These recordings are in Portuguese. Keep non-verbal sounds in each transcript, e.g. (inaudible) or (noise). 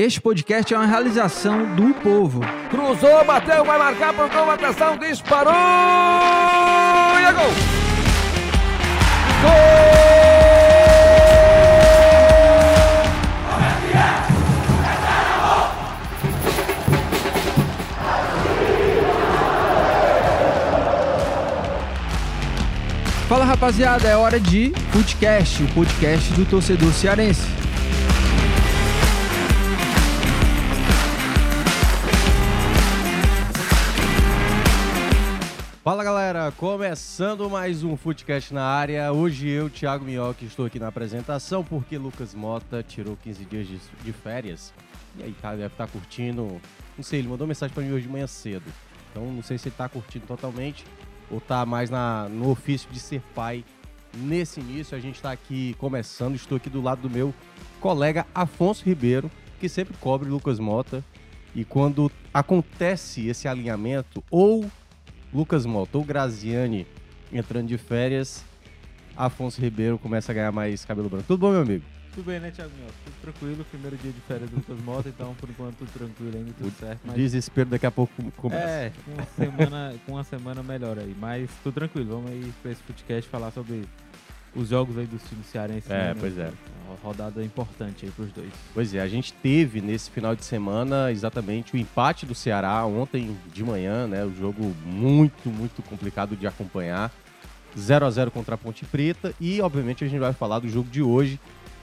Este podcast é uma realização do povo. Cruzou, bateu, vai marcar por gol, atenção, disparou e é gol! Fala rapaziada, é hora de Footcast, o podcast do torcedor cearense. Galera, começando mais um Footcast na área. Hoje eu, Thiago Minhoca, estou aqui na apresentação porque Lucas Mota tirou 15 dias de, de férias. E aí, tá, deve estar curtindo. Não sei, ele mandou mensagem para mim hoje de manhã cedo. Então não sei se ele está curtindo totalmente ou tá mais na, no ofício de ser pai. Nesse início, a gente está aqui começando. Estou aqui do lado do meu colega Afonso Ribeiro, que sempre cobre Lucas Mota. E quando acontece esse alinhamento, ou Lucas Mota ou Graziani entrando de férias, Afonso Ribeiro começa a ganhar mais cabelo branco. Tudo bom, meu amigo? Tudo bem, né, Thiago? Tudo tranquilo. Primeiro dia de férias do Lucas Mota, então por enquanto tudo tranquilo ainda, tudo certo. Mas... Desespero daqui a pouco começa. É, com uma, semana, com uma semana melhor aí. Mas tudo tranquilo. Vamos aí pra esse podcast falar sobre os jogos aí dos times cearenses. É, né, pois é. Uma rodada importante aí pros dois. Pois é, a gente teve nesse final de semana exatamente o empate do Ceará ontem de manhã, né? O jogo muito, muito complicado de acompanhar. 0 a 0 contra a Ponte Preta e, obviamente, a gente vai falar do jogo de hoje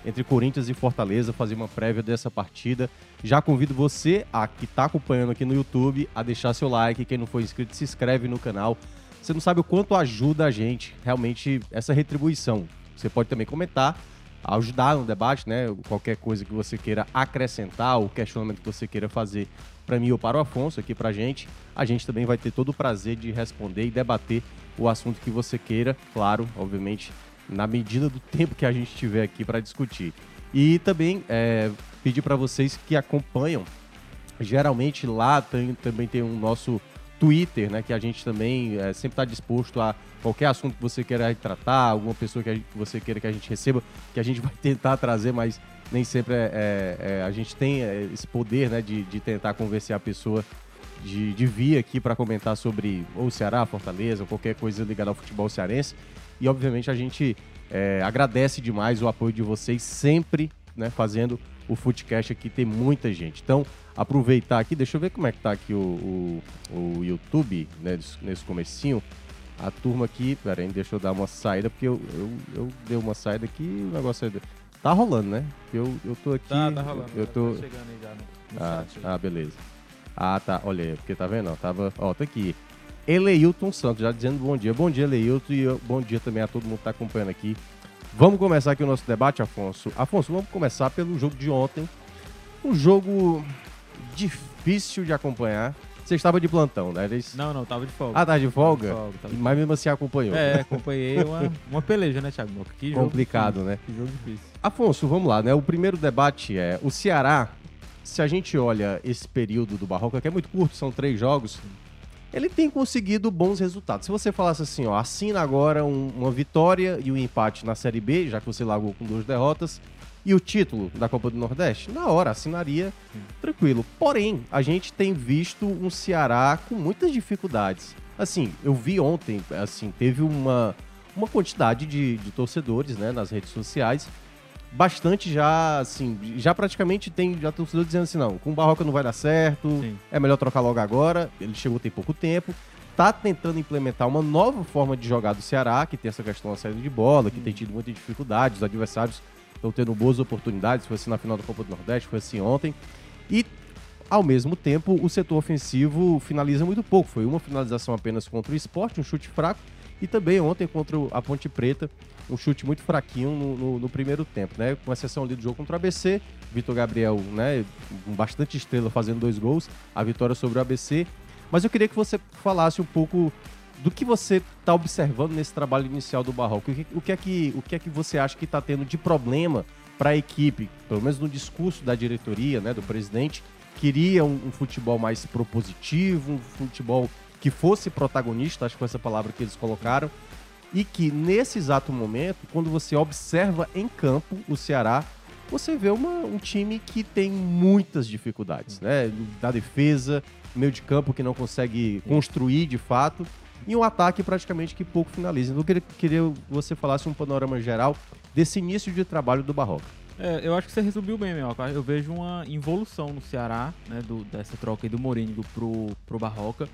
entre Corinthians e Fortaleza, fazer uma prévia dessa partida. Já convido você, a que está acompanhando aqui no YouTube, a deixar seu like. Quem não for inscrito, se inscreve no canal. Você não sabe o quanto ajuda a gente realmente essa retribuição. Você pode também comentar, ajudar no debate, né? Qualquer coisa que você queira acrescentar, o questionamento que você queira fazer para mim ou para o Afonso aqui para a gente. A gente também vai ter todo o prazer de responder e debater o assunto que você queira, claro, obviamente, na medida do tempo que a gente tiver aqui para discutir. E também é, pedir para vocês que acompanham, geralmente lá tem, também tem um nosso Twitter, né, que a gente também é, sempre está disposto a qualquer assunto que você queira tratar, alguma pessoa que, gente, que, você queira que a gente receba, que a gente (laughs) vai tentar trazer, mas nem sempre é, é, é a gente tem é, esse poder né, de, de tentar convencer a pessoa de, de vir aqui para comentar sobre ou Ceará, Fortaleza, ou qualquer coisa ligada ao futebol cearense. E obviamente a gente é, agradece demais o apoio de vocês sempre, né, fazendo o Footcast aqui, tem muita gente. Então, aproveitar aqui, deixa eu ver como é que tá aqui o, o, o YouTube, né, nesse comecinho. A turma aqui, pera aí, deixa eu dar uma saída, porque eu, eu, eu dei uma saída aqui e o negócio é... Tá rolando, né? Eu, eu tô aqui... Tá, tá rolando. Eu tô... Tá chegando aí já no, no ah, ah, beleza. Ah, tá. Olha aí, porque tá vendo? Ó, tava... Ó, tá aqui. Eleilton Santos, já dizendo bom dia. Bom dia, Eleilton, e bom dia também a todo mundo que tá acompanhando aqui. Vamos começar aqui o nosso debate, Afonso. Afonso, vamos começar pelo jogo de ontem. Um jogo difícil de acompanhar. Você estava de plantão, né? Eles... Não, não, tava de folga. Ah, tá de folga? De folga, de Mas mesmo assim acompanhou. É, acompanhei uma, uma peleja, né, Thiago? Moca? Que jogo Complicado, difícil, né? Que jogo difícil. Afonso, vamos lá, né? O primeiro debate é o Ceará. Se a gente olha esse período do Barroca, que é muito curto, são três jogos, ele tem conseguido bons resultados. Se você falasse assim, ó, assina agora um, uma vitória e um empate na Série B, já que você largou com duas derrotas, e o título da Copa do Nordeste, na hora assinaria tranquilo. Porém, a gente tem visto um Ceará com muitas dificuldades. Assim, eu vi ontem, assim, teve uma, uma quantidade de, de torcedores, né, nas redes sociais, bastante já, assim, já praticamente tem já torcedor dizendo assim, não, com o Barroca não vai dar certo, Sim. é melhor trocar logo agora. Ele chegou tem pouco tempo, tá tentando implementar uma nova forma de jogar do Ceará, que tem essa questão da saída de bola, que tem tido muita dificuldade, os adversários estão tendo boas oportunidades, foi assim na final da Copa do Nordeste, foi assim ontem. E ao mesmo tempo, o setor ofensivo finaliza muito pouco. Foi uma finalização apenas contra o esporte, um chute fraco. E também ontem contra a Ponte Preta, um chute muito fraquinho no, no, no primeiro tempo, né? Com exceção ali do jogo contra o ABC, Vitor Gabriel, né? Com bastante estrela fazendo dois gols, a vitória sobre o ABC. Mas eu queria que você falasse um pouco do que você está observando nesse trabalho inicial do Barroco. O que, o que, é, que, o que é que você acha que está tendo de problema para a equipe, pelo menos no discurso da diretoria, né, do presidente, queria um, um futebol mais propositivo, um futebol que fosse protagonista, acho que foi essa palavra que eles colocaram, e que nesse exato momento, quando você observa em campo o Ceará, você vê uma- um time que tem muitas dificuldades, né? Da defesa, meio de campo que não consegue construir de fato, e um ataque praticamente que pouco finaliza. Então eu queria, queria que você falasse um panorama geral desse início de trabalho do Barroca. É, eu acho que você resumiu bem, meu. Eu vejo uma involução no Ceará, né, do- dessa troca aí do Mourinho pro, pro Barroca.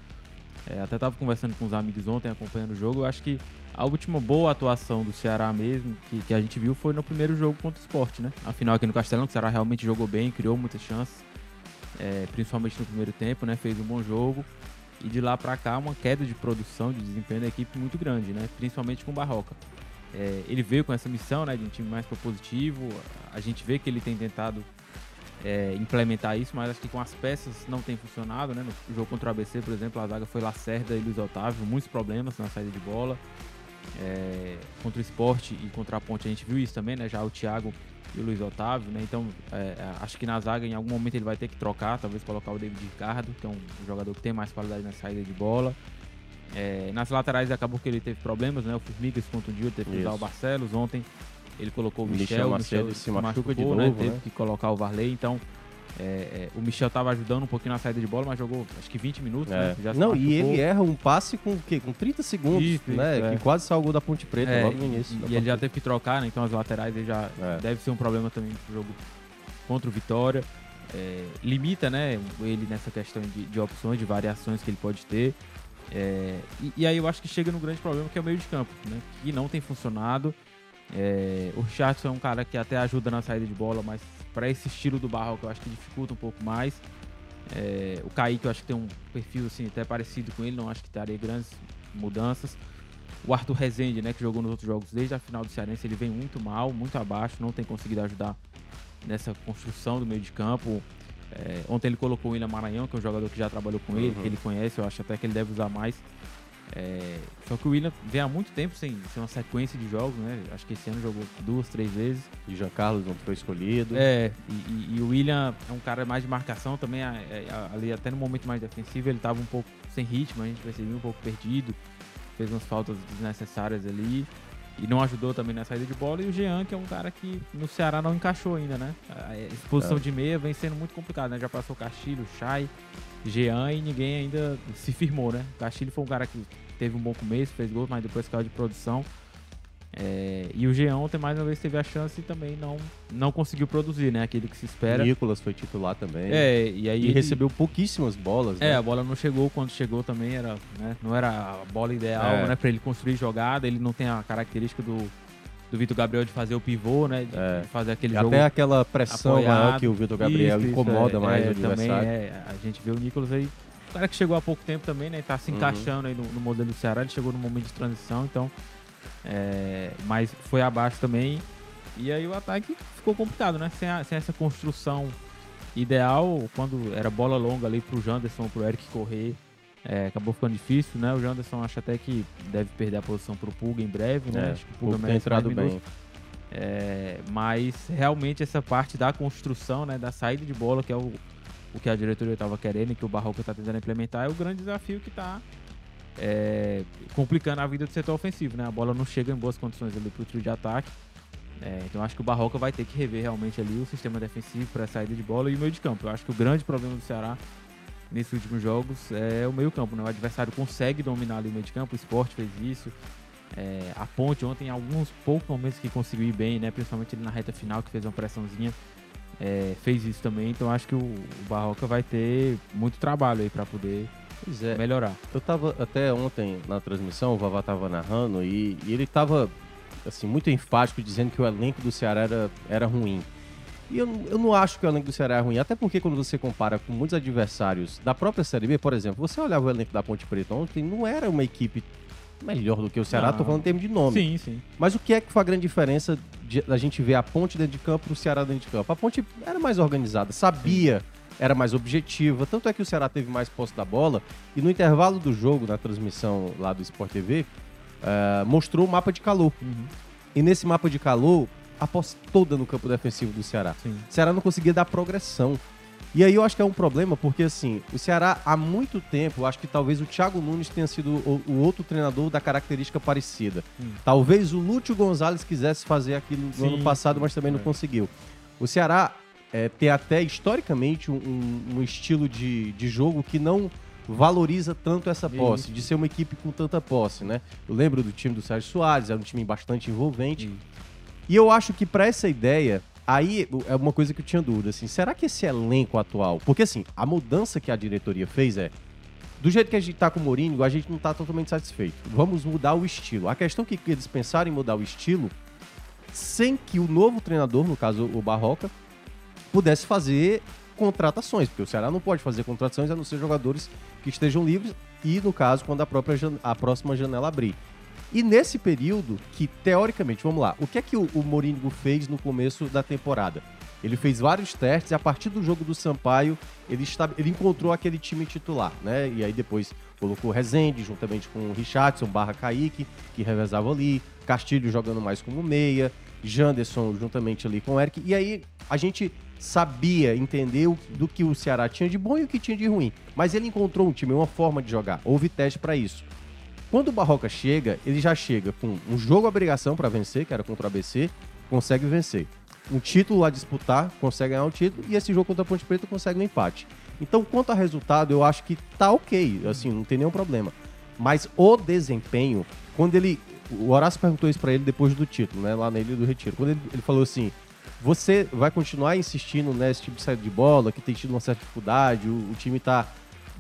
É, até tava conversando com os amigos ontem, acompanhando o jogo. Eu acho que a última boa atuação do Ceará mesmo, que, que a gente viu, foi no primeiro jogo contra o Sport, né? Afinal, aqui no Castelão, o Ceará realmente jogou bem, criou muitas chances, é, principalmente no primeiro tempo, né? Fez um bom jogo. E de lá pra cá, uma queda de produção, de desempenho da equipe muito grande, né? Principalmente com o Barroca. É, ele veio com essa missão, né, de um time mais propositivo. A gente vê que ele tem tentado é, implementar isso, mas acho que com as peças não tem funcionado, né? No jogo contra o ABC, por exemplo, a zaga foi Lacerda e Luiz Otávio, muitos problemas na saída de bola. É, contra o esporte e contra a ponte a gente viu isso também, né? Já o Thiago e o Luiz Otávio, né? Então é, acho que na zaga em algum momento ele vai ter que trocar, talvez colocar o David Ricardo, que é um jogador que tem mais qualidade na saída de bola. É, nas laterais acabou que ele teve problemas, né? O Formigas contundiu, teve que usar o Barcelos. Ontem ele colocou o Michel Michel, Michel se de machucou, novo, Teve né? que colocar o Varley, então é, é, o Michel tava ajudando um pouquinho na saída de bola, mas jogou acho que 20 minutos, né? Já se Não, e ele erra um passe com o quê? Com 30 segundos, Isso, né? isso, é. Que quase salvou da Ponte Preta É, logo no início. E, e ele já teve que trocar, né? Então as laterais ele já É. deve ser um problema também pro jogo contra o Vitória. É, limita, né, ele nessa questão de, de opções, de variações que ele pode ter. É, e, e aí eu acho que chega no grande problema que é o meio de campo, né? Que não tem funcionado. É, o Richardson é um cara que até ajuda na saída de bola, mas para esse estilo do Barroco eu acho que dificulta um pouco mais. É, o Kaique eu acho que tem um perfil assim, até parecido com ele, não acho que teria grandes mudanças. O Arthur Rezende, né, que jogou nos outros jogos desde a final do Cearense, ele vem muito mal, muito abaixo, não tem conseguido ajudar nessa construção do meio de campo. É, ontem ele colocou o William Maranhão, que é um jogador que já trabalhou com ele, Uhum. que ele conhece, eu acho até que ele deve usar mais. É, só que o William vem há muito tempo sem, sem uma sequência de jogos, né? Acho que esse ano jogou duas, três vezes. E Jean Carlos não foi escolhido. É, e, e- e o William é um cara mais de marcação também, é, é, ali até no momento mais defensivo ele tava um pouco sem ritmo, a gente percebeu um pouco perdido, fez umas faltas desnecessárias ali e não ajudou também na saída de bola. E o Jean, que é um cara que no Ceará não encaixou ainda, né? A exposição É. de meia vem sendo muito complicado, né? Já passou Castilho, Chay, Jean e ninguém ainda se firmou, né? O Castilho foi um cara que teve um bom começo, fez gol, mas depois caiu de produção. É, e o Jean ontem mais uma vez teve a chance e também não, não conseguiu produzir, né? Aquilo que se espera. Nicolas foi titular também. É, e aí E ele- recebeu pouquíssimas bolas, É, né? a bola não chegou quando chegou também, era, né, não era a bola ideal, É. né, para ele construir jogada, ele não tem a característica do, do Vitor Gabriel de fazer o pivô, né, de, É. de fazer aquele E jogo Até aquela pressão apoiado. maior que o Vitor Gabriel Isso, isso, incomoda é, mais é, o também adversário. é, a gente vê o Nicolas aí, cara que chegou há pouco tempo também, né, tá se Uhum. encaixando aí no, no modelo do Ceará, ele chegou no momento de transição, então, é, mas foi abaixo também, e aí o ataque ficou complicado, né, sem, a- sem essa construção ideal, quando era bola longa ali pro Janderson, pro Eric correr, é, acabou ficando difícil, né, o Janderson acho até que deve perder a posição pro Pulga em breve, né, É, acho que o Pulga tem entrado bem. É, mas realmente essa parte da construção, né, da saída de bola, que é o, o que a diretoria estava querendo e que o Barroco está tentando implementar, é o grande desafio que está complicando a vida do setor ofensivo. Né? A bola não chega em boas condições ali para o trio de ataque. É, então acho que o Barroca vai ter que rever realmente ali o sistema defensivo para a saída de bola e o meio de campo. Eu acho que o grande problema do Ceará nesses últimos jogos é o meio campo. Né? O adversário consegue dominar ali o meio de campo, o esporte fez isso. É, a Ponte ontem, em alguns poucos momentos que conseguiu ir bem, né? Principalmente ele na reta final, que fez uma pressãozinha, é, fez isso também. Então acho que o, o Barroca vai ter muito trabalho aí para poder é. melhorar. Eu tava até ontem na transmissão, o Vavá tava narrando e, e ele tava assim, muito enfático dizendo que o elenco do Ceará era, era ruim. E eu, não- eu não acho que o elenco do Ceará é ruim, até porque quando você compara com muitos adversários da própria Série B, por exemplo, você olhava o elenco da Ponte Preta ontem, não era uma equipe melhor do que o Ceará, Não. tô falando em termos de nome. Sim, sim. Mas o que é que foi a grande diferença da gente ver a Ponte dentro de campo pro Ceará dentro de campo? A Ponte era mais organizada, sabia, era mais objetiva. Tanto é que o Ceará teve mais posse da bola. E no intervalo do jogo, na transmissão lá do Sport TV, eh, mostrou o mapa de calor. Uhum. E nesse mapa de calor, a posse toda no campo defensivo do Ceará. Sim. O Ceará não conseguia dar progressão. E aí eu acho que é um problema, porque assim, o Ceará há muito tempo, acho que talvez o Thiago Nunes tenha sido o, o outro treinador da característica parecida. Hum. Talvez o Lúcio Gonzalez quisesse fazer aquilo no Sim, ano passado, mas também não é. conseguiu. O Ceará é, tem até historicamente um, um- estilo de, de jogo que não valoriza tanto essa posse, de ser uma equipe com tanta posse, né? Eu lembro do time do Sérgio Soares, era um time bastante envolvente. E eu acho que para essa ideia, aí é uma coisa que eu tinha dúvida, assim, será que esse elenco atual, porque assim, a mudança que a diretoria fez é do jeito que a gente tá com o Mourinho, a gente não tá totalmente satisfeito. Vamos mudar o estilo. A questão que eles pensaram em mudar o estilo sem que o novo treinador, no caso o Barroca, pudesse fazer contratações, porque o Ceará não pode fazer contratações a não ser jogadores que estejam livres e, no caso, quando a própria a próxima janela abrir. E nesse período, que teoricamente, vamos lá, o que é que o, o fez no começo da temporada? Ele fez vários testes e a partir do jogo do Sampaio, ele, está, ele encontrou aquele time titular, né? E aí depois colocou Rezende juntamente com o Richardson barra Kaique, que revezava ali, Castilho jogando mais como meia, Janderson juntamente ali com o Eric. E aí a gente sabia, entendeu do que o Ceará tinha de bom e o que tinha de ruim. Mas ele encontrou um time, uma forma de jogar. Houve teste para isso. Quando o Barroca chega, ele já chega com um jogo obrigação para vencer, que era contra o ABC, consegue vencer. Um título a disputar, consegue ganhar um título, e esse jogo contra a Ponte Preta consegue um empate. Então, quanto a resultado, eu acho que tá ok, assim, não tem nenhum problema. Mas o desempenho, quando ele. O Horácio perguntou isso pra ele depois do título, né? Lá na Ilha do Retiro. Quando ele, ele falou assim: você vai continuar insistindo nesse tipo de saída de bola, que tem tido uma certa dificuldade, o, o time tá.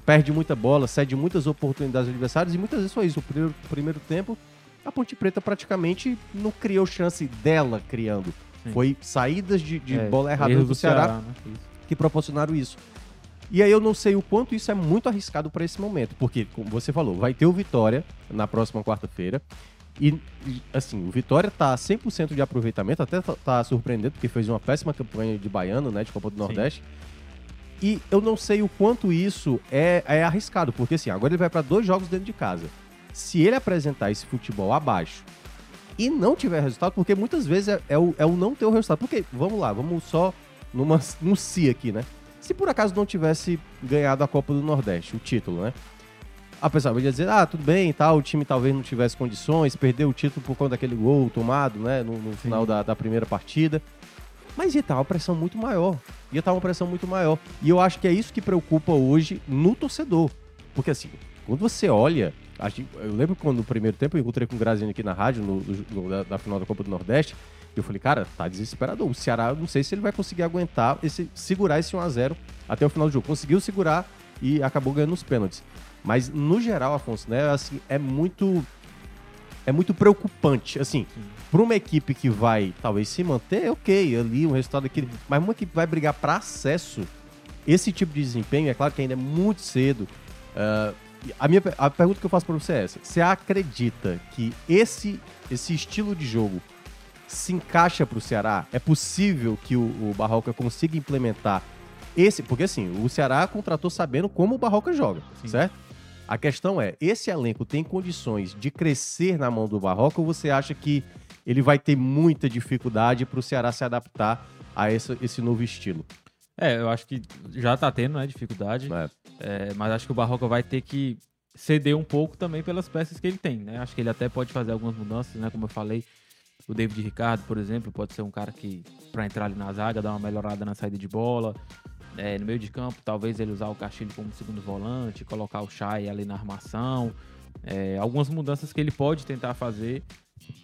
Perde muita bola, cede muitas oportunidades aos adversários, e muitas vezes foi isso. O primeiro, primeiro tempo, a Ponte Preta praticamente não criou chance dela criando. Sim. Foi saídas de, de É, bola errada erros do Ceará né? Isso. que proporcionaram isso. E aí eu não sei o quanto isso é muito arriscado para esse momento, porque, como você falou, vai ter o Vitória na próxima quarta-feira. E, assim, o Vitória tá 100% de aproveitamento, até tá, tá surpreendendo, porque fez uma péssima campanha de Baiano, né, de Copa do Nordeste. E eu não sei o quanto isso é, é arriscado, porque assim, agora ele vai para dois jogos dentro de casa. Se ele apresentar esse futebol abaixo e não tiver resultado, porque muitas vezes é, é o, é o não ter o resultado. Porque, vamos lá, vamos só numa, num si aqui, né? Se por acaso não tivesse ganhado a Copa do Nordeste, o título, né? A pessoa vai dizer, ah, tudo bem, tá, o time talvez não tivesse condições, perdeu o título por conta daquele gol tomado, né, no, no final da, da primeira partida. Mas ia estar uma pressão muito maior. Ia estar uma pressão muito maior. E eu acho que é isso que preocupa hoje no torcedor. Porque assim, quando você olha. eu lembro quando no primeiro tempo eu encontrei com o Graziani aqui na rádio, no, no- da, da final da Copa do Nordeste. E eu falei, cara, tá desesperador. O Ceará, eu não sei se ele vai conseguir aguentar, esse, segurar esse 1x0 até o final do jogo. Conseguiu segurar e acabou ganhando os pênaltis. Mas, no geral, Afonso, né, assim, é muito. É muito preocupante. Assim, para uma equipe que vai talvez se manter, ok, ali, um resultado aqui. Mas uma equipe que vai brigar para acesso, esse tipo de desempenho, é claro que ainda é muito cedo. Ah, a, minha, a pergunta que eu faço para você é essa: você acredita que esse, esse estilo de jogo se encaixa para o Ceará? É possível que o, o Barroca consiga implementar esse. Porque assim, o Ceará contratou sabendo como o Barroca joga, Sim. certo? A questão é: esse elenco tem condições de crescer na mão do Barroca ou você acha que ele vai ter muita dificuldade para o Ceará se adaptar a esse, esse novo estilo? É, eu acho que já tá tendo, né, dificuldade. É. É, mas acho que o Barroca vai ter que ceder um pouco também pelas peças que ele tem, né? Acho que ele até pode fazer algumas mudanças, né? Como eu falei, o David Ricardo, por exemplo, pode ser um cara que, pra entrar ali na zaga, dar uma melhorada na saída de bola. É, no meio de campo, talvez ele usar o Castilho como segundo volante, colocar o Chay ali na armação. É, algumas mudanças que ele pode tentar fazer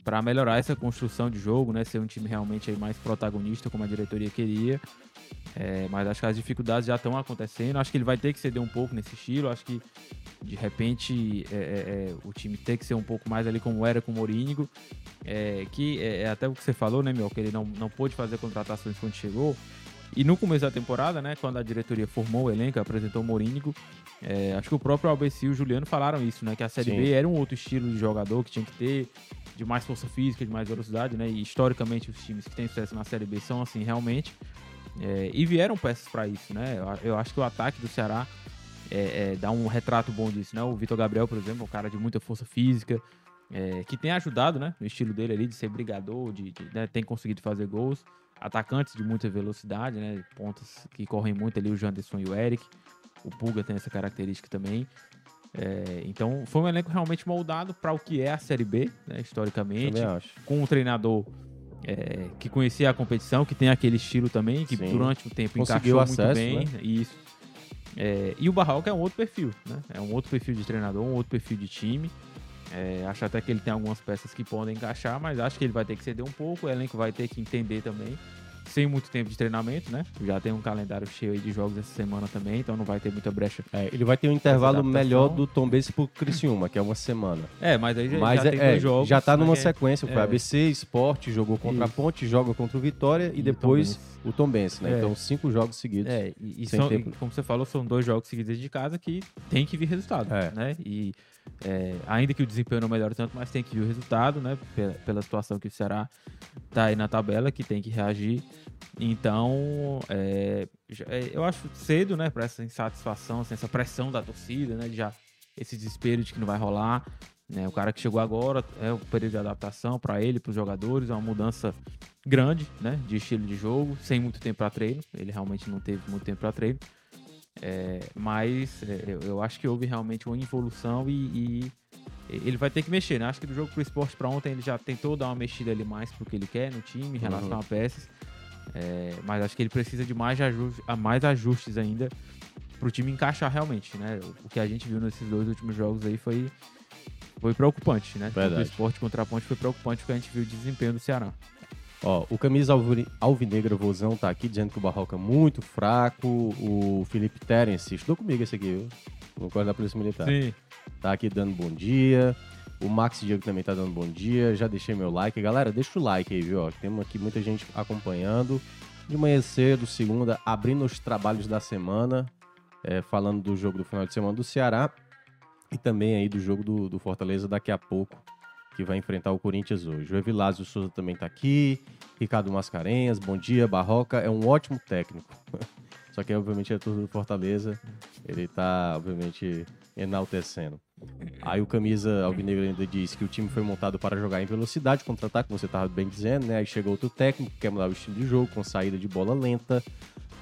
para melhorar essa construção de jogo, né? Ser um time realmente mais protagonista, como a diretoria queria. É, mas acho que as dificuldades já estão acontecendo. Acho que ele vai ter que ceder um pouco nesse estilo. Acho que de repente é, é, é, o time tem que ser um pouco mais ali como era com o Morínigo. É, que é, é até o que você falou, né, meu? Que ele não, não pôde fazer contratações quando chegou. E no começo da temporada, né, quando a diretoria formou o elenco, apresentou o Morínigo, é, acho que o próprio Albeci e o Juliano falaram isso, né? Que a Série Sim. B era um outro estilo de jogador que tinha que ter, de mais força física, de mais velocidade, né? E historicamente os times que têm sucesso na Série B são assim, realmente. É, e vieram peças para isso, né? Eu, eu acho que o ataque do Ceará é, é, dá um retrato bom disso, né? O Vitor Gabriel, por exemplo, é um cara de muita força física, é, que tem ajudado, né? No estilo dele ali, de ser brigador, de, de, né, tem conseguido fazer gols. Atacantes de muita velocidade, né? Pontas que correm muito ali, o Janderson e o Eric. O Pulga tem essa característica também. É, então, foi um elenco realmente moldado para o que é a Série B, né? Historicamente com um treinador é, que conhecia a competição, que tem aquele estilo também, que Sim. durante o tempo Conseguiu encaixou acesso, muito bem. Isso. É, e o Barroca é um outro perfil, né? É um outro perfil de treinador, um outro perfil de time. É, acho até que ele tem algumas peças que podem encaixar, mas acho que ele vai ter que ceder um pouco, o elenco vai ter que entender também. Sem muito tempo de treinamento, né? Já tem um calendário cheio aí de jogos essa semana também, então não vai ter muita brecha. É, ele vai ter um intervalo melhor do Tom Benz pro Criciúma, que é uma semana. É, mas aí já, Mas já é, tem é, dois jogos. já tá numa né, é- sequência. Foi é. ABC, Esporte, jogou contra Isso. a Ponte, joga contra o Vitória e, E depois o Tom Benz, né? É. Então, cinco jogos seguidos. É, e, e são, tempo. e como você falou, são dois jogos seguidos de casa que tem que vir resultado, É. né? E é, ainda que o desempenho não melhore tanto, mas tem que vir o resultado, né? Pela, pela situação que o Ceará tá aí na tabela, que tem que reagir. Então, é, é, eu acho cedo, né, para essa insatisfação, assim, essa pressão da torcida, né? Já esse desespero de que não vai rolar. Né? O cara que chegou agora é o período de adaptação para ele, para os jogadores, é uma mudança grande, né, de estilo de jogo, sem muito tempo para treino. Ele realmente não teve muito tempo para treino. É, mas é, eu, eu acho que houve realmente uma evolução e, e ele vai ter que mexer, né? Acho que do jogo pro esporte para ontem ele já tentou dar uma mexida ali mais pro que ele quer no time em relação Uhum. a peças. É, mas acho que ele precisa de mais, ajustes, mais ajustes ainda pro time encaixar realmente, né? O, o que a gente viu nesses dois últimos jogos aí foi, foi preocupante, né? O esporte contra a ponte foi preocupante o que a gente viu de desempenho do Ceará. Ó, o camisa alvi- alvinegra Vozão tá aqui dizendo que o Barroca é muito fraco. O Felipe Terence, estudou comigo esse aqui, viu? No Corpo da Polícia Militar. Sim. Tá aqui dando bom dia. O Max Diego também tá dando bom dia. Já deixei meu like. Galera, deixa o like aí, viu? Ó, Temos aqui muita gente acompanhando. De manhã cedo, segunda, abrindo os trabalhos da semana. é, falando do jogo do final de semana do Ceará. E também aí do jogo do, do Fortaleza daqui a pouco. Que vai enfrentar o Corinthians hoje. O Evilásio Souza também tá aqui. Ricardo Mascarenhas, bom dia. Barroca é um ótimo técnico. (laughs) Só que, obviamente, é tudo do Fortaleza. Ele tá, obviamente, enaltecendo. Aí o camisa alvinegro ainda diz que o time foi montado para jogar em velocidade, contra-ataque, como você estava bem dizendo, né? Aí chegou outro técnico que quer mudar o estilo de jogo, com saída de bola lenta.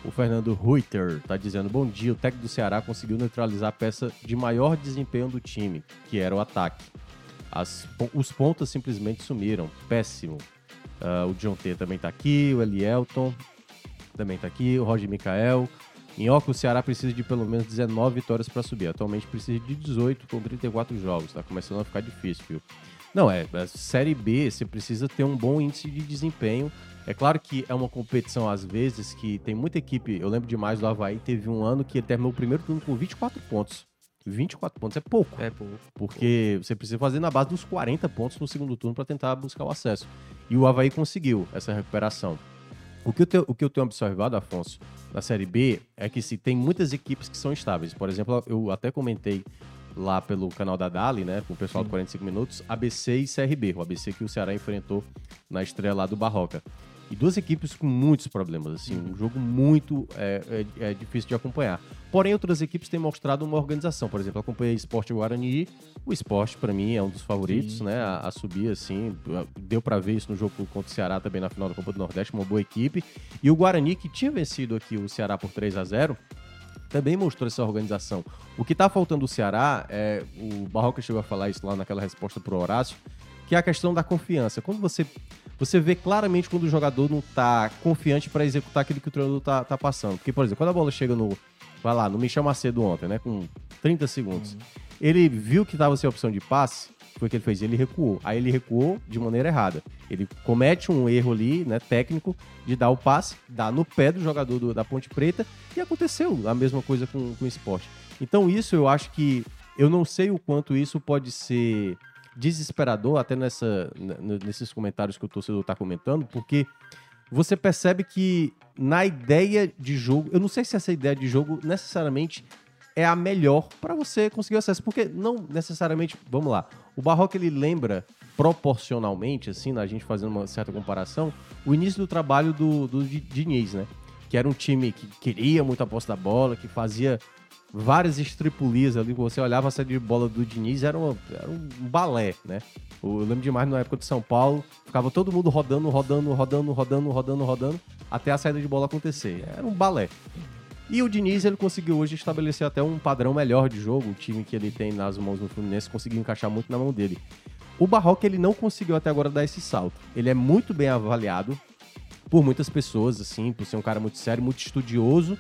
O Fernando Ruiter tá dizendo: Bom dia, o técnico do Ceará conseguiu neutralizar a peça de maior desempenho do time, que era o ataque. As os pontas simplesmente sumiram. Péssimo. Ah, o John T também tá aqui, o Elielton também tá aqui, o Roger Mikael. Em Oca, o Ceará precisa de pelo menos 19 vitórias para subir. Atualmente precisa de 18 com 34 jogos. Tá começando a ficar difícil, viu? Não, é, a Série B, você precisa ter um bom índice de desempenho. É claro que é uma competição, às vezes, que tem muita equipe. Eu lembro demais do Havaí, teve um ano que ele terminou o primeiro turno com 24 pontos. 24 pontos é pouco. É pouco. Porque você precisa fazer na base dos 40 pontos no segundo turno para tentar buscar o acesso. E o Havaí conseguiu essa recuperação. O que, eu tenho, o que eu tenho observado, Afonso, na Série B, é que se tem muitas equipes que são estáveis. Por exemplo, eu até comentei lá pelo canal da Dali, né, com o pessoal do 45 Minutos, ABC e CRB. O ABC que o Ceará enfrentou na estreia lá do Barroca. E duas equipes com muitos problemas, assim, um jogo muito é, é- é difícil de acompanhar. Porém, outras equipes têm mostrado uma organização. Por exemplo, eu acompanhei Esporte Guarani. O Esporte, para mim, é um dos favoritos, Sim, né? A, a subir, assim. Deu para ver isso no jogo contra o Ceará também na final da Copa do Nordeste, uma boa equipe. E o Guarani, que tinha vencido aqui o Ceará por 3 a 0 também mostrou essa organização. O que tá faltando o Ceará, é, o Barroca chegou a falar isso lá naquela resposta pro Horácio, que é a questão da confiança. Quando você você vê claramente quando o jogador não tá confiante para executar aquilo que o treinador tá, tá passando. Porque, por exemplo, quando a bola chega no, vai lá, no Michel Macedo ontem, né, com 30 segundos, ele viu que tava sem opção de passe, foi o que ele fez, ele recuou. Aí ele recuou de maneira errada. Ele comete um erro ali, né, técnico, de dar o passe, dá no pé do jogador do- da Ponte Preta, e aconteceu a mesma coisa com, com o esporte. Então isso eu acho que, eu não sei o quanto isso pode ser desesperador, até nessa, nesses comentários que o torcedor está comentando, porque você percebe que na ideia de jogo, eu não sei se essa ideia de jogo necessariamente é a melhor para você conseguir acesso, porque não necessariamente, vamos lá, o Barroca ele lembra proporcionalmente, assim, na gente fazendo uma certa comparação, o início do trabalho do, do Di- Diniz, né? Que era um time que queria muito a posse da bola, que fazia várias estripulias ali, você olhava a saída de bola do Diniz, era, uma- era um balé, né? Eu lembro demais na época de São Paulo, ficava todo mundo rodando, rodando, rodando, rodando, rodando, rodando, até a saída de bola acontecer. Era um balé. E o Diniz, ele conseguiu hoje estabelecer até um padrão melhor de jogo. O time que ele tem nas mãos no Fluminense conseguiu encaixar muito na mão dele. o Barroca ele não conseguiu até agora dar esse salto. Ele é muito bem avaliado por muitas pessoas, assim, por ser um cara muito sério, muito estudioso,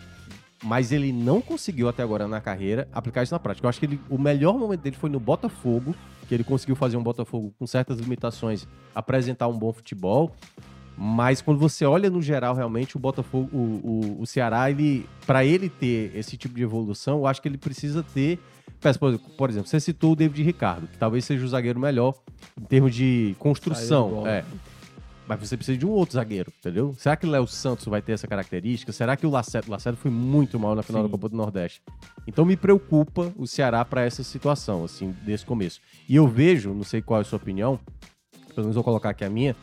mas ele não conseguiu até agora na carreira aplicar isso na prática. Eu acho que ele, o melhor momento dele foi no Botafogo, que ele conseguiu fazer um Botafogo com certas limitações, apresentar um bom futebol. Mas quando você olha no geral, realmente, o Botafogo, o, o, o Ceará, ele, para ele ter esse tipo de evolução, eu acho que ele precisa ter. Por exemplo, você citou o David Ricardo, que talvez seja o zagueiro melhor em termos de construção. É. Mas você precisa de um outro zagueiro, entendeu? Será que o Léo Santos vai ter essa característica? Será que o Lacerda, o Lacerda foi muito mal na final Sim. da Copa do Nordeste? Então me preocupa o Ceará para essa situação, assim, desse começo. E eu vejo, não sei qual é a sua opinião, pelo menos vou colocar aqui a minha,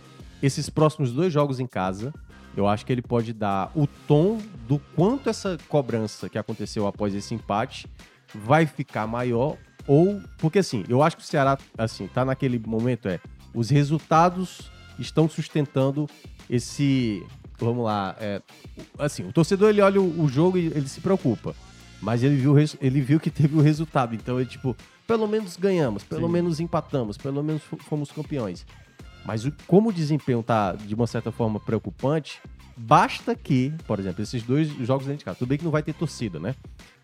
esses próximos dois jogos em casa, eu acho que ele pode dar o tom do quanto essa cobrança que aconteceu após esse empate vai ficar maior ou porque assim, eu acho que o Ceará assim, tá naquele momento é os resultados estão sustentando esse vamos lá, é, assim, o torcedor ele olha o, o, jogo e ele se preocupa, mas ele viu ele viu que teve o resultado, então ele tipo, pelo menos ganhamos, pelo Sim. menos empatamos, pelo menos fomos campeões. Mas o, como o desempenho tá, de uma certa forma, preocupante, basta que, por exemplo, esses dois jogos dentro de casa, tudo bem que não vai ter torcida, né?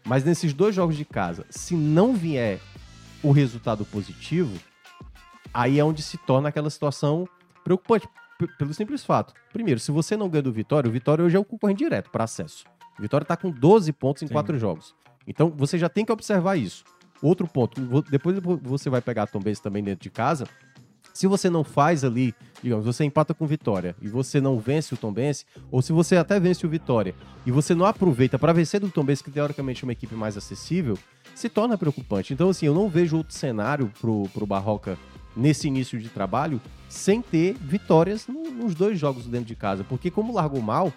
Mas nesses dois jogos de casa, se não vier o resultado positivo, aí é onde se torna aquela situação preocupante. Pelo simples fato. Primeiro, se você não ganha do Vitória, o Vitória hoje é o concorrente direto para acesso. O Vitória está com 12 pontos em Sim. 4 jogos. Então você já tem que observar isso. Outro ponto, depois você vai pegar a Tom Benz também dentro de casa, se você não faz ali, digamos, você empata com Vitória e você não vence o Tombense, ou se você até vence o Vitória e você não aproveita para vencer do Tombense, que teoricamente é uma equipe mais acessível, se torna preocupante. Então, assim, eu não vejo outro cenário pro, pro Barroca nesse início de trabalho sem ter vitórias nos dois jogos dentro de casa. Porque como largou mal,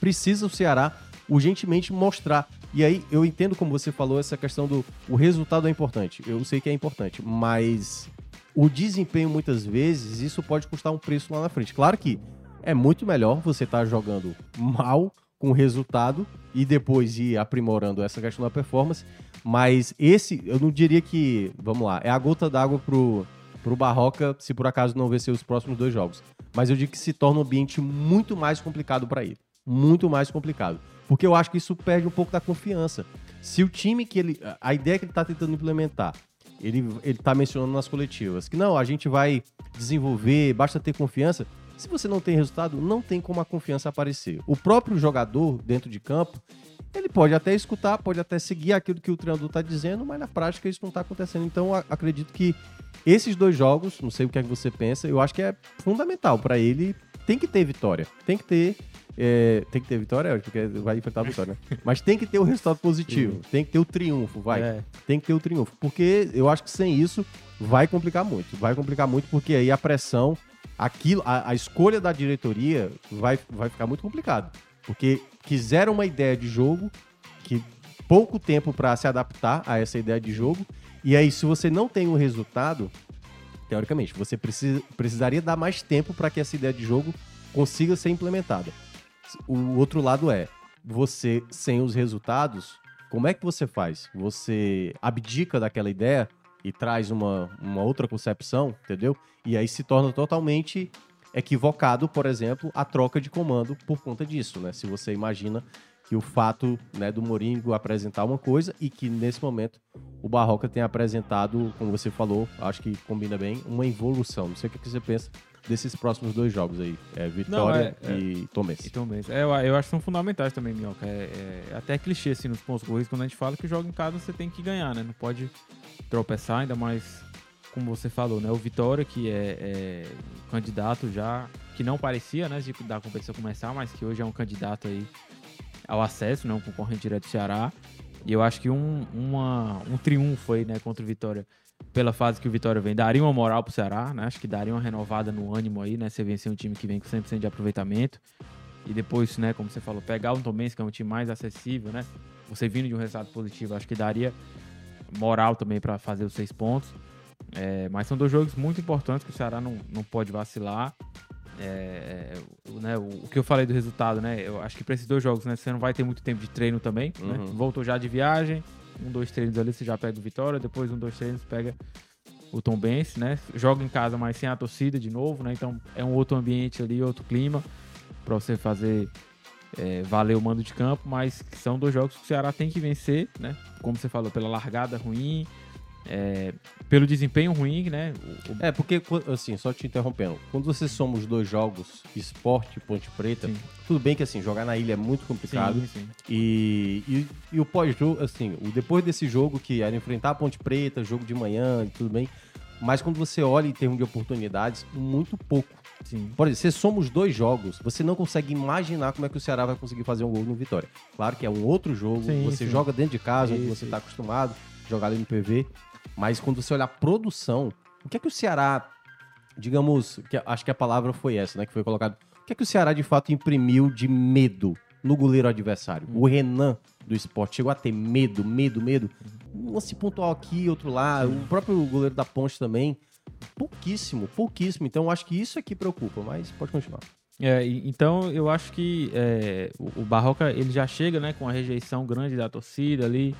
precisa o Ceará urgentemente mostrar. E aí eu entendo como você falou essa questão do o resultado é importante. Eu sei que é importante, mas o desempenho, muitas vezes, isso pode custar um preço lá na frente. Claro que é muito melhor você estar tá jogando mal com resultado e depois ir aprimorando essa questão da performance. Mas esse, eu não diria que, vamos lá, é a gota d'água pro, pro Barroca se por acaso não vencer os próximos dois jogos. Mas eu digo que se torna um ambiente muito mais complicado para ele. Muito mais complicado. Porque eu acho que isso perde um pouco da confiança. Se o time que ele. A ideia que ele está tentando implementar ele, ele tá mencionando nas coletivas que não, a gente vai desenvolver, basta ter confiança. Se você não tem resultado, não tem como a confiança aparecer. O próprio jogador dentro de campo, ele pode até escutar, pode até seguir aquilo que o treinador está dizendo, mas na prática isso não está acontecendo. Então acredito que esses dois jogos, não sei o que é que você pensa, eu acho que é fundamental para ele. Tem que ter vitória, tem que ter é, tem que ter vitória, porque vai enfrentar a vitória, né? (laughs) Mas tem que ter o um resultado positivo. Tem que ter o triunfo, vai. É. Tem que ter o triunfo. Porque eu acho que sem isso vai complicar muito. Vai complicar muito, porque aí a pressão, aquilo, a, a escolha da diretoria vai, vai ficar muito complicado. Porque quiseram uma ideia de jogo que pouco tempo para se adaptar a essa ideia de jogo. E aí, se você não tem um resultado, teoricamente, você precisa, precisaria dar mais tempo para que essa ideia de jogo consiga ser implementada. O outro lado é, você, sem os resultados, como é que você faz? Você abdica daquela ideia e traz uma, uma outra concepção, entendeu? E aí se torna totalmente equivocado, por exemplo, a troca de comando por conta disso, né? Se você imagina que o fato né, do Mourinho apresentar uma coisa e que nesse momento o Barroca tem apresentado, como você falou, acho que combina bem, uma evolução. Não sei o que você pensa desses próximos dois jogos aí. É Vitória Não, é, e é, Tomense. E. É, eu, eu acho que são fundamentais também, Minhoca. É, é, até clichê assim nos pontos corridos, quando a gente fala que joga em casa você tem que ganhar, né? Não pode tropeçar, ainda mais como você falou, né? O Vitória, que é, é candidato já, que não parecia, né, de, da competição começar, mas que hoje é um candidato aí ao acesso, né? Um concorrente direto do Ceará. E eu acho que um, uma, um triunfo aí, né, contra o Vitória pela fase que o Vitória vem, daria uma moral pro Ceará, né? Acho que daria uma renovada no ânimo aí, né? Você vencer um time que vem com 100% de aproveitamento. E depois, né, como você falou, pegar o Tomense, que é um time mais acessível, né? Você vindo de um resultado positivo, acho que daria moral também para fazer os seis pontos. É, mas são dois jogos muito importantes que o Ceará não, não pode vacilar. É, né, o, o, que eu falei do resultado, né? Eu acho que para esses dois jogos, né, você não vai ter muito tempo de treino também. Né? Uhum. Né? Voltou já de viagem, um, dois treinos ali, você já pega o Vitória, depois um, dois treinos, pega o Tom Bense, né? Joga em casa, mas sem a torcida de novo, né? Então é um outro ambiente ali, outro clima para você fazer é, valer o mando de campo, mas são dois jogos que o Ceará tem que vencer, né? Como você falou, pela largada ruim, é, pelo desempenho ruim, né? O, o... É, porque, assim, só te interrompendo, quando você soma os dois jogos, esporte e Ponte Preta, sim. tudo bem que, assim, jogar na ilha é muito complicado. Sim, sim. E, e, e o pós-jogo, assim, o depois desse jogo, que era enfrentar a Ponte Preta, jogo de manhã e tudo bem, mas quando você olha em termos de oportunidades, muito pouco. Sim. Por exemplo, você soma os dois jogos, você não consegue imaginar como é que o Ceará vai conseguir fazer um gol no Vitória. Claro que é um outro jogo, você joga dentro de casa, onde você está acostumado, jogar ali no PV. Mas quando você olhar a produção, o que é que o Ceará, digamos, que acho que a palavra foi essa, né, que foi colocado. O que é que o Ceará de fato imprimiu de medo no goleiro adversário? Hum. O Renan do esporte chegou a ter medo, medo, medo. Um lance pontual aqui, outro lá. O próprio goleiro da Ponte também. Pouquíssimo, pouquíssimo. Então acho que isso aqui preocupa, mas pode continuar. É, então eu acho que é, o, o, Barroca ele já chega né, com a rejeição grande da torcida ali.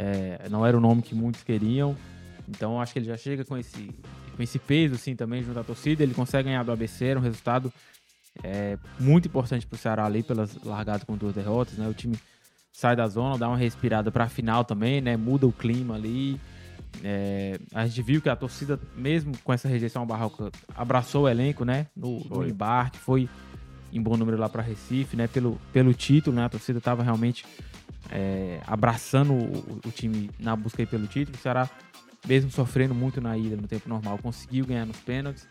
É, não era o nome que muitos queriam. Então acho que ele já chega com esse, com esse peso assim, também junto à torcida. Ele consegue ganhar do ABC, era um resultado é, muito importante para o Ceará ali, pelas largadas com duas derrotas. Né? O time sai da zona, dá uma respirada para a final também, né? muda o clima ali. É, a gente viu que a torcida, mesmo com essa rejeição ao Barroca, abraçou o elenco, né? No, no embarque, foi em bom número lá para Recife, né? Pelo, pelo título, né? A torcida estava realmente é, abraçando o, o, time na busca pelo título. O Ceará, mesmo sofrendo muito na ilha no tempo normal, conseguiu ganhar nos pênaltis.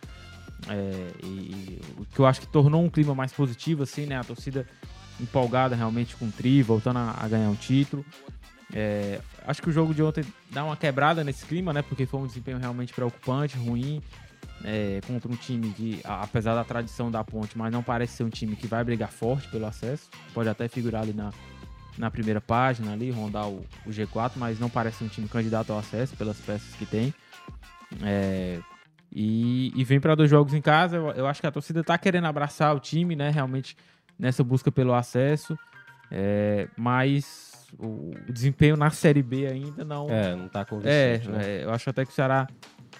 É, e, o que eu acho que tornou um clima mais positivo, assim, né? A torcida empolgada realmente com o Tri, voltando a, a ganhar um título. É, acho que o jogo de ontem dá uma quebrada nesse clima, né? Porque foi um desempenho realmente preocupante, ruim, é, contra um time que, apesar da tradição da ponte, mas não parece ser um time que vai brigar forte pelo acesso. Pode até figurar ali na, na primeira página, ali, rondar o, o G4, mas não parece um time candidato ao acesso pelas peças que tem. É, e, e, vem para dois jogos em casa. Eu, eu, acho que a torcida tá querendo abraçar o time, né? Realmente nessa busca pelo acesso. É, mas o, o, desempenho na Série B ainda não. É, não tá convencido. É, né? é, eu acho até que o Ceará,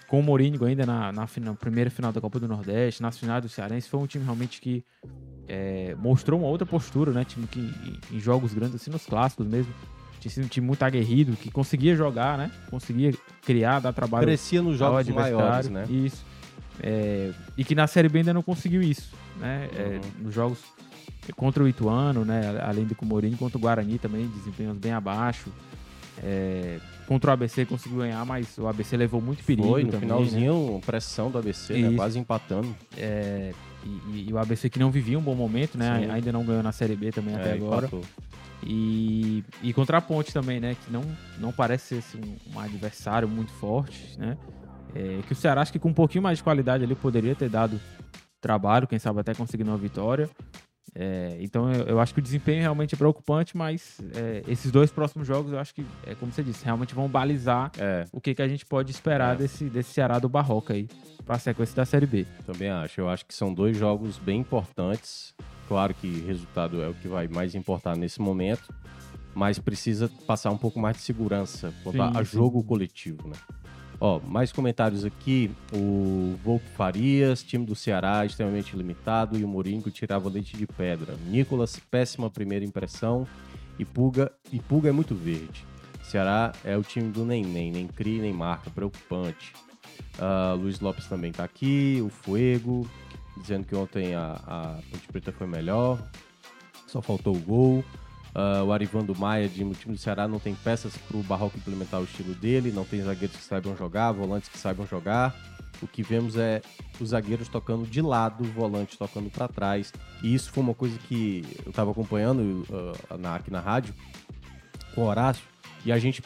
com o Morínigo ainda na, na, na, primeira final da Copa do Nordeste, nas finais do Cearense, foi um time realmente que é, mostrou uma outra postura, né? Time que em, em jogos grandes, assim, nos clássicos mesmo, tinha sido um time muito aguerrido, que conseguia jogar, né? Conseguia criar, dar trabalho. Crescia nos jogos maiores, né? Isso. É, e que na Série B ainda não conseguiu isso, né? É, uhum. nos jogos contra o Ituano, né? Além do Comorim, contra o Guarani também, desempenhos bem abaixo. É, contra o ABC conseguiu ganhar, mas o ABC levou muito perigo. Foi, no também, finalzinho, né? pressão do ABC, né? quase empatando. É, e, e, o ABC que não vivia um bom momento, né? Sim. Ainda não ganhou na Série B também é, até agora. E, e contra a Ponte também, né? Que não, não parece ser assim, um, adversário muito forte, né? É, que o Ceará acho que com um pouquinho mais de qualidade ali poderia ter dado trabalho, quem sabe até conseguindo uma vitória. É, então eu, eu, acho que o desempenho realmente é preocupante, mas é, esses dois próximos jogos eu acho que, é como você disse, realmente vão balizar é. o que, que a gente pode esperar é. desse, desse Ceará do Barroca aí para a sequência da Série B. Também acho. Eu acho que são dois jogos bem importantes. Claro que resultado é o que vai mais importar nesse momento, mas precisa passar um pouco mais de segurança quanto a jogo coletivo, né? Ó, mais comentários aqui. O Volpe Farias, time do Ceará, extremamente limitado. E o Moringo tirava leite de pedra. Nicolas, péssima primeira impressão. E Puga, e Puga é muito verde. Ceará é o time do nem, nem cria nem marca, preocupante. Uh, Luiz Lopes também tá aqui. O Fuego, dizendo que ontem a, a Ponte Preta foi melhor. Só faltou o gol. Uh, o Arivando Maia, de, o time do Ceará, não tem peças para o Barroco implementar o estilo dele, não tem zagueiros que saibam jogar, volantes que saibam jogar. O que vemos é os zagueiros tocando de lado, o volante tocando para trás. E isso foi uma coisa que eu estava acompanhando uh, na, aqui na rádio com o Horácio, e a gente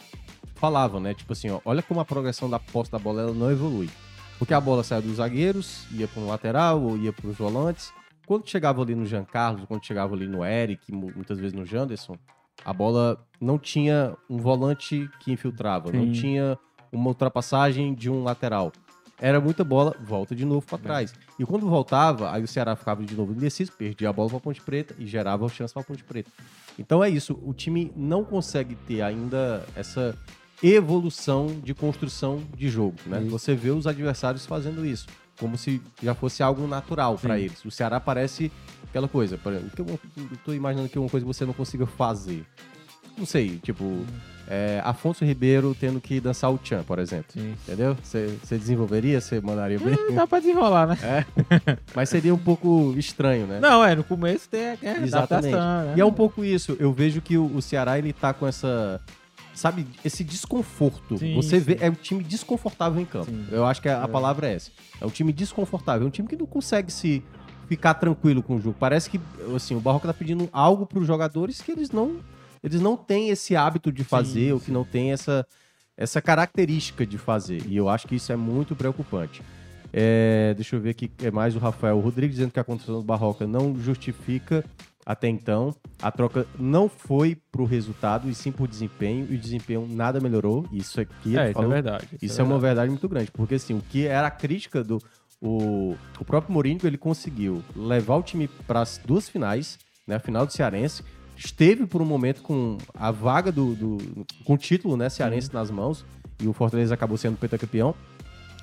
falava, né? Tipo assim, ó, olha como a progressão da posse da bola ela não evolui. Porque a bola saiu dos zagueiros, ia para o lateral ou ia para os volantes quando chegava ali no Jean Carlos, quando chegava ali no Eric, muitas vezes no Janderson, a bola não tinha um volante que infiltrava, Sim. não tinha uma ultrapassagem de um lateral. Era muita bola, volta de novo para trás. E quando voltava, aí o Ceará ficava de novo indeciso, perdia a bola para Ponte Preta e gerava chance para Ponte Preta. Então é isso, o time não consegue ter ainda essa evolução de construção de jogo, né? Isso. Você vê os adversários fazendo isso, como se já fosse algo natural para eles. O Ceará parece aquela coisa, por exemplo, que eu, eu tô imaginando que é uma coisa que você não consiga fazer. Não sei, tipo, é, Afonso Ribeiro tendo que dançar o Chan, por exemplo. Sim. Entendeu? Você desenvolveria, você mandaria bem? Hum, (laughs) dá pra desenrolar, né? Mas seria um pouco estranho, né? Não, é, no começo tem a é, Exatamente. adaptação, né? E é um pouco isso. Eu vejo que o, o Ceará, ele tá com essa. Sabe, esse desconforto. Sim, Você vê, sim. é um time desconfortável em campo. Sim. Eu acho que a, a É. palavra é essa. É um time desconfortável. É um time que não consegue se ficar tranquilo com o jogo. Parece que, assim, o Barroca tá pedindo algo pros jogadores que eles não. Eles não têm esse hábito de fazer, Sim, ou que não têm essa, essa característica de fazer. E eu acho que isso é muito preocupante. É, deixa eu ver aqui, é mais o Rafael Rodrigues dizendo que a condição do Barroca não justifica até então. A troca não foi pro resultado, e sim por desempenho, e o desempenho nada melhorou. Isso aqui, É, ele isso falou- é verdade. isso é uma verdade muito grande, porque assim, o que era a crítica do. O, o próprio Mourinho, ele conseguiu levar o time para as duas finais, né? A final do Cearense. Esteve por um momento com a vaga do. do- com o título, né? Cearense nas mãos. E o Fortaleza acabou sendo pentacampeão.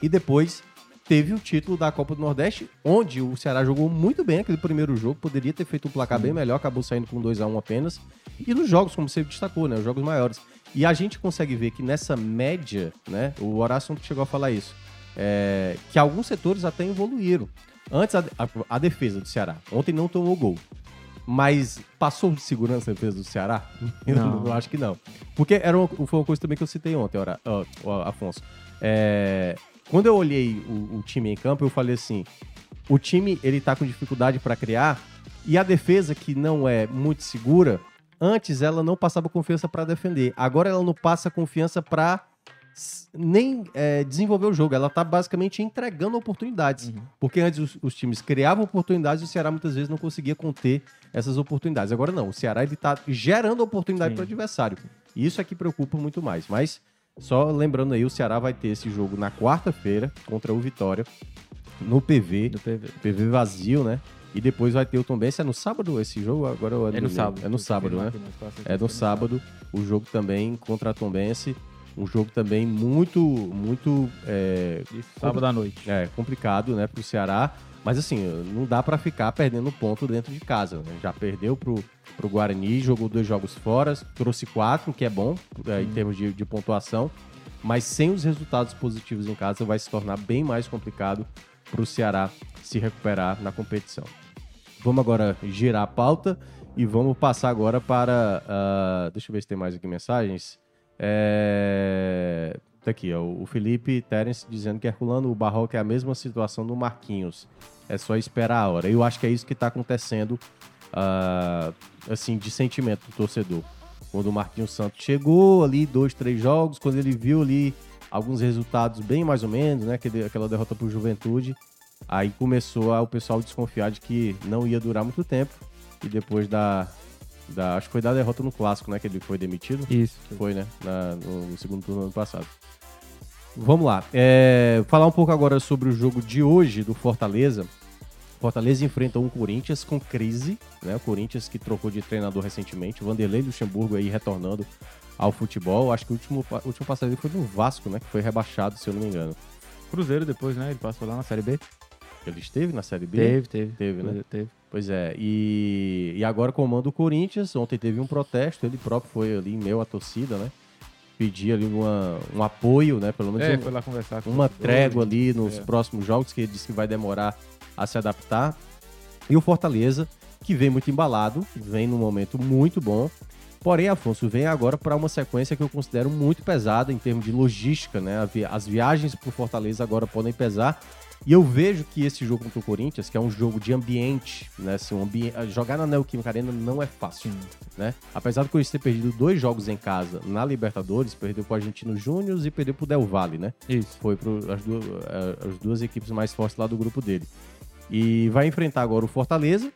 E depois teve o título da Copa do Nordeste, onde o Ceará jogou muito bem aquele primeiro jogo. Poderia ter feito um placar bem melhor, acabou saindo com 2 a 1 apenas. E nos jogos, como você destacou, né? Os jogos maiores. E a gente consegue ver que nessa média, né? O Horácio chegou a falar isso. é, que alguns setores até evoluíram. Antes, a, a- a defesa do Ceará. Ontem não tomou gol. Mas passou de segurança a defesa do Ceará? (laughs) Eu Não. não acho que não. Porque era uma, foi uma coisa também que eu citei ontem, ó, ó, Afonso. É, quando eu olhei o, o time em campo, eu falei assim: o time ele tá com dificuldade para criar e a defesa que não é muito segura, antes ela não passava confiança para defender. Agora ela não passa confiança para nem é, desenvolver o jogo. Ela tá basicamente entregando oportunidades. Uhum. Porque antes os, os times criavam oportunidades e o Ceará muitas vezes não conseguia conter essas oportunidades. Agora não, o Ceará ele tá gerando oportunidade para o adversário. E isso é que preocupa muito mais. Mas só lembrando aí, o Ceará vai ter esse jogo na quarta-feira contra o Vitória no PV, Do PV. PV vazio, né? E depois vai ter o Tombense. É no sábado esse jogo? Agora ou É no sábado. É no sábado, né? É no sábado, o jogo também contra a Tombense. Um jogo também muito, muito é, sábado à noite. é, complicado, né, pro Ceará. Mas assim, não dá pra ficar perdendo ponto dentro de casa. né? Já perdeu pro, pro Guarani, jogou dois jogos fora, trouxe quatro, que é bom é, em termos de, de pontuação. Mas sem os resultados positivos em casa, vai se tornar bem mais complicado pro Ceará se recuperar na competição. Vamos agora girar a pauta e vamos passar agora para. ah, deixa eu ver se tem mais aqui mensagens. É, tá aqui, ó, o Felipe Terence dizendo que Herculano, o Barroca é a mesma situação do Marquinhos. É só esperar a hora. Eu acho que é isso que está acontecendo, ah, assim, de sentimento do torcedor. Quando o Marquinhos Santos chegou ali, dois, três jogos, quando ele viu ali alguns resultados bem mais ou menos, né? Aquela derrota pro Juventude, aí começou a, o pessoal desconfiar de que não ia durar muito tempo. E depois da, da. Acho que foi da derrota no clássico, né? Que ele foi demitido. Isso. Foi, né? Na- no, no segundo turno do ano passado. Vamos lá. É, falar um pouco agora sobre o jogo de hoje do Fortaleza. Fortaleza enfrenta um Corinthians com crise, né? O Corinthians que trocou de treinador recentemente. O Vanderlei Luxemburgo aí retornando ao futebol. Acho que o último, o último passado dele foi no Vasco, né? Que foi rebaixado, se eu não me engano. Cruzeiro depois, né? Ele passou lá na Série B. Ele esteve na Série B? Teve, teve. Teve, né? Teve. Pois é, e, e agora comanda o Corinthians. Ontem teve um protesto, ele próprio foi ali em meio à torcida, né? Pedir ali uma, um apoio, né? Pelo menos É, um- foi lá conversar com uma trégua ali nos É. próximos jogos, que ele disse que vai demorar a se adaptar. E o Fortaleza, que vem muito embalado, vem num momento muito bom. Porém, Afonso, vem agora para uma sequência que eu considero muito pesada em termos de logística, né? As viagens para o Fortaleza agora podem pesar. E eu vejo que esse jogo contra o Corinthians, que é um jogo de ambiente, né? Assim, um ambi- jogar na Neoquímica Arena não é fácil, né? Apesar do Corinthians ter perdido dois jogos em casa na Libertadores, perdeu para o Argentino Júnior e perdeu para o Del Valle, né? Isso. foi para as, duas, eh, as duas equipes mais fortes lá do grupo dele. E vai enfrentar agora o Fortaleza,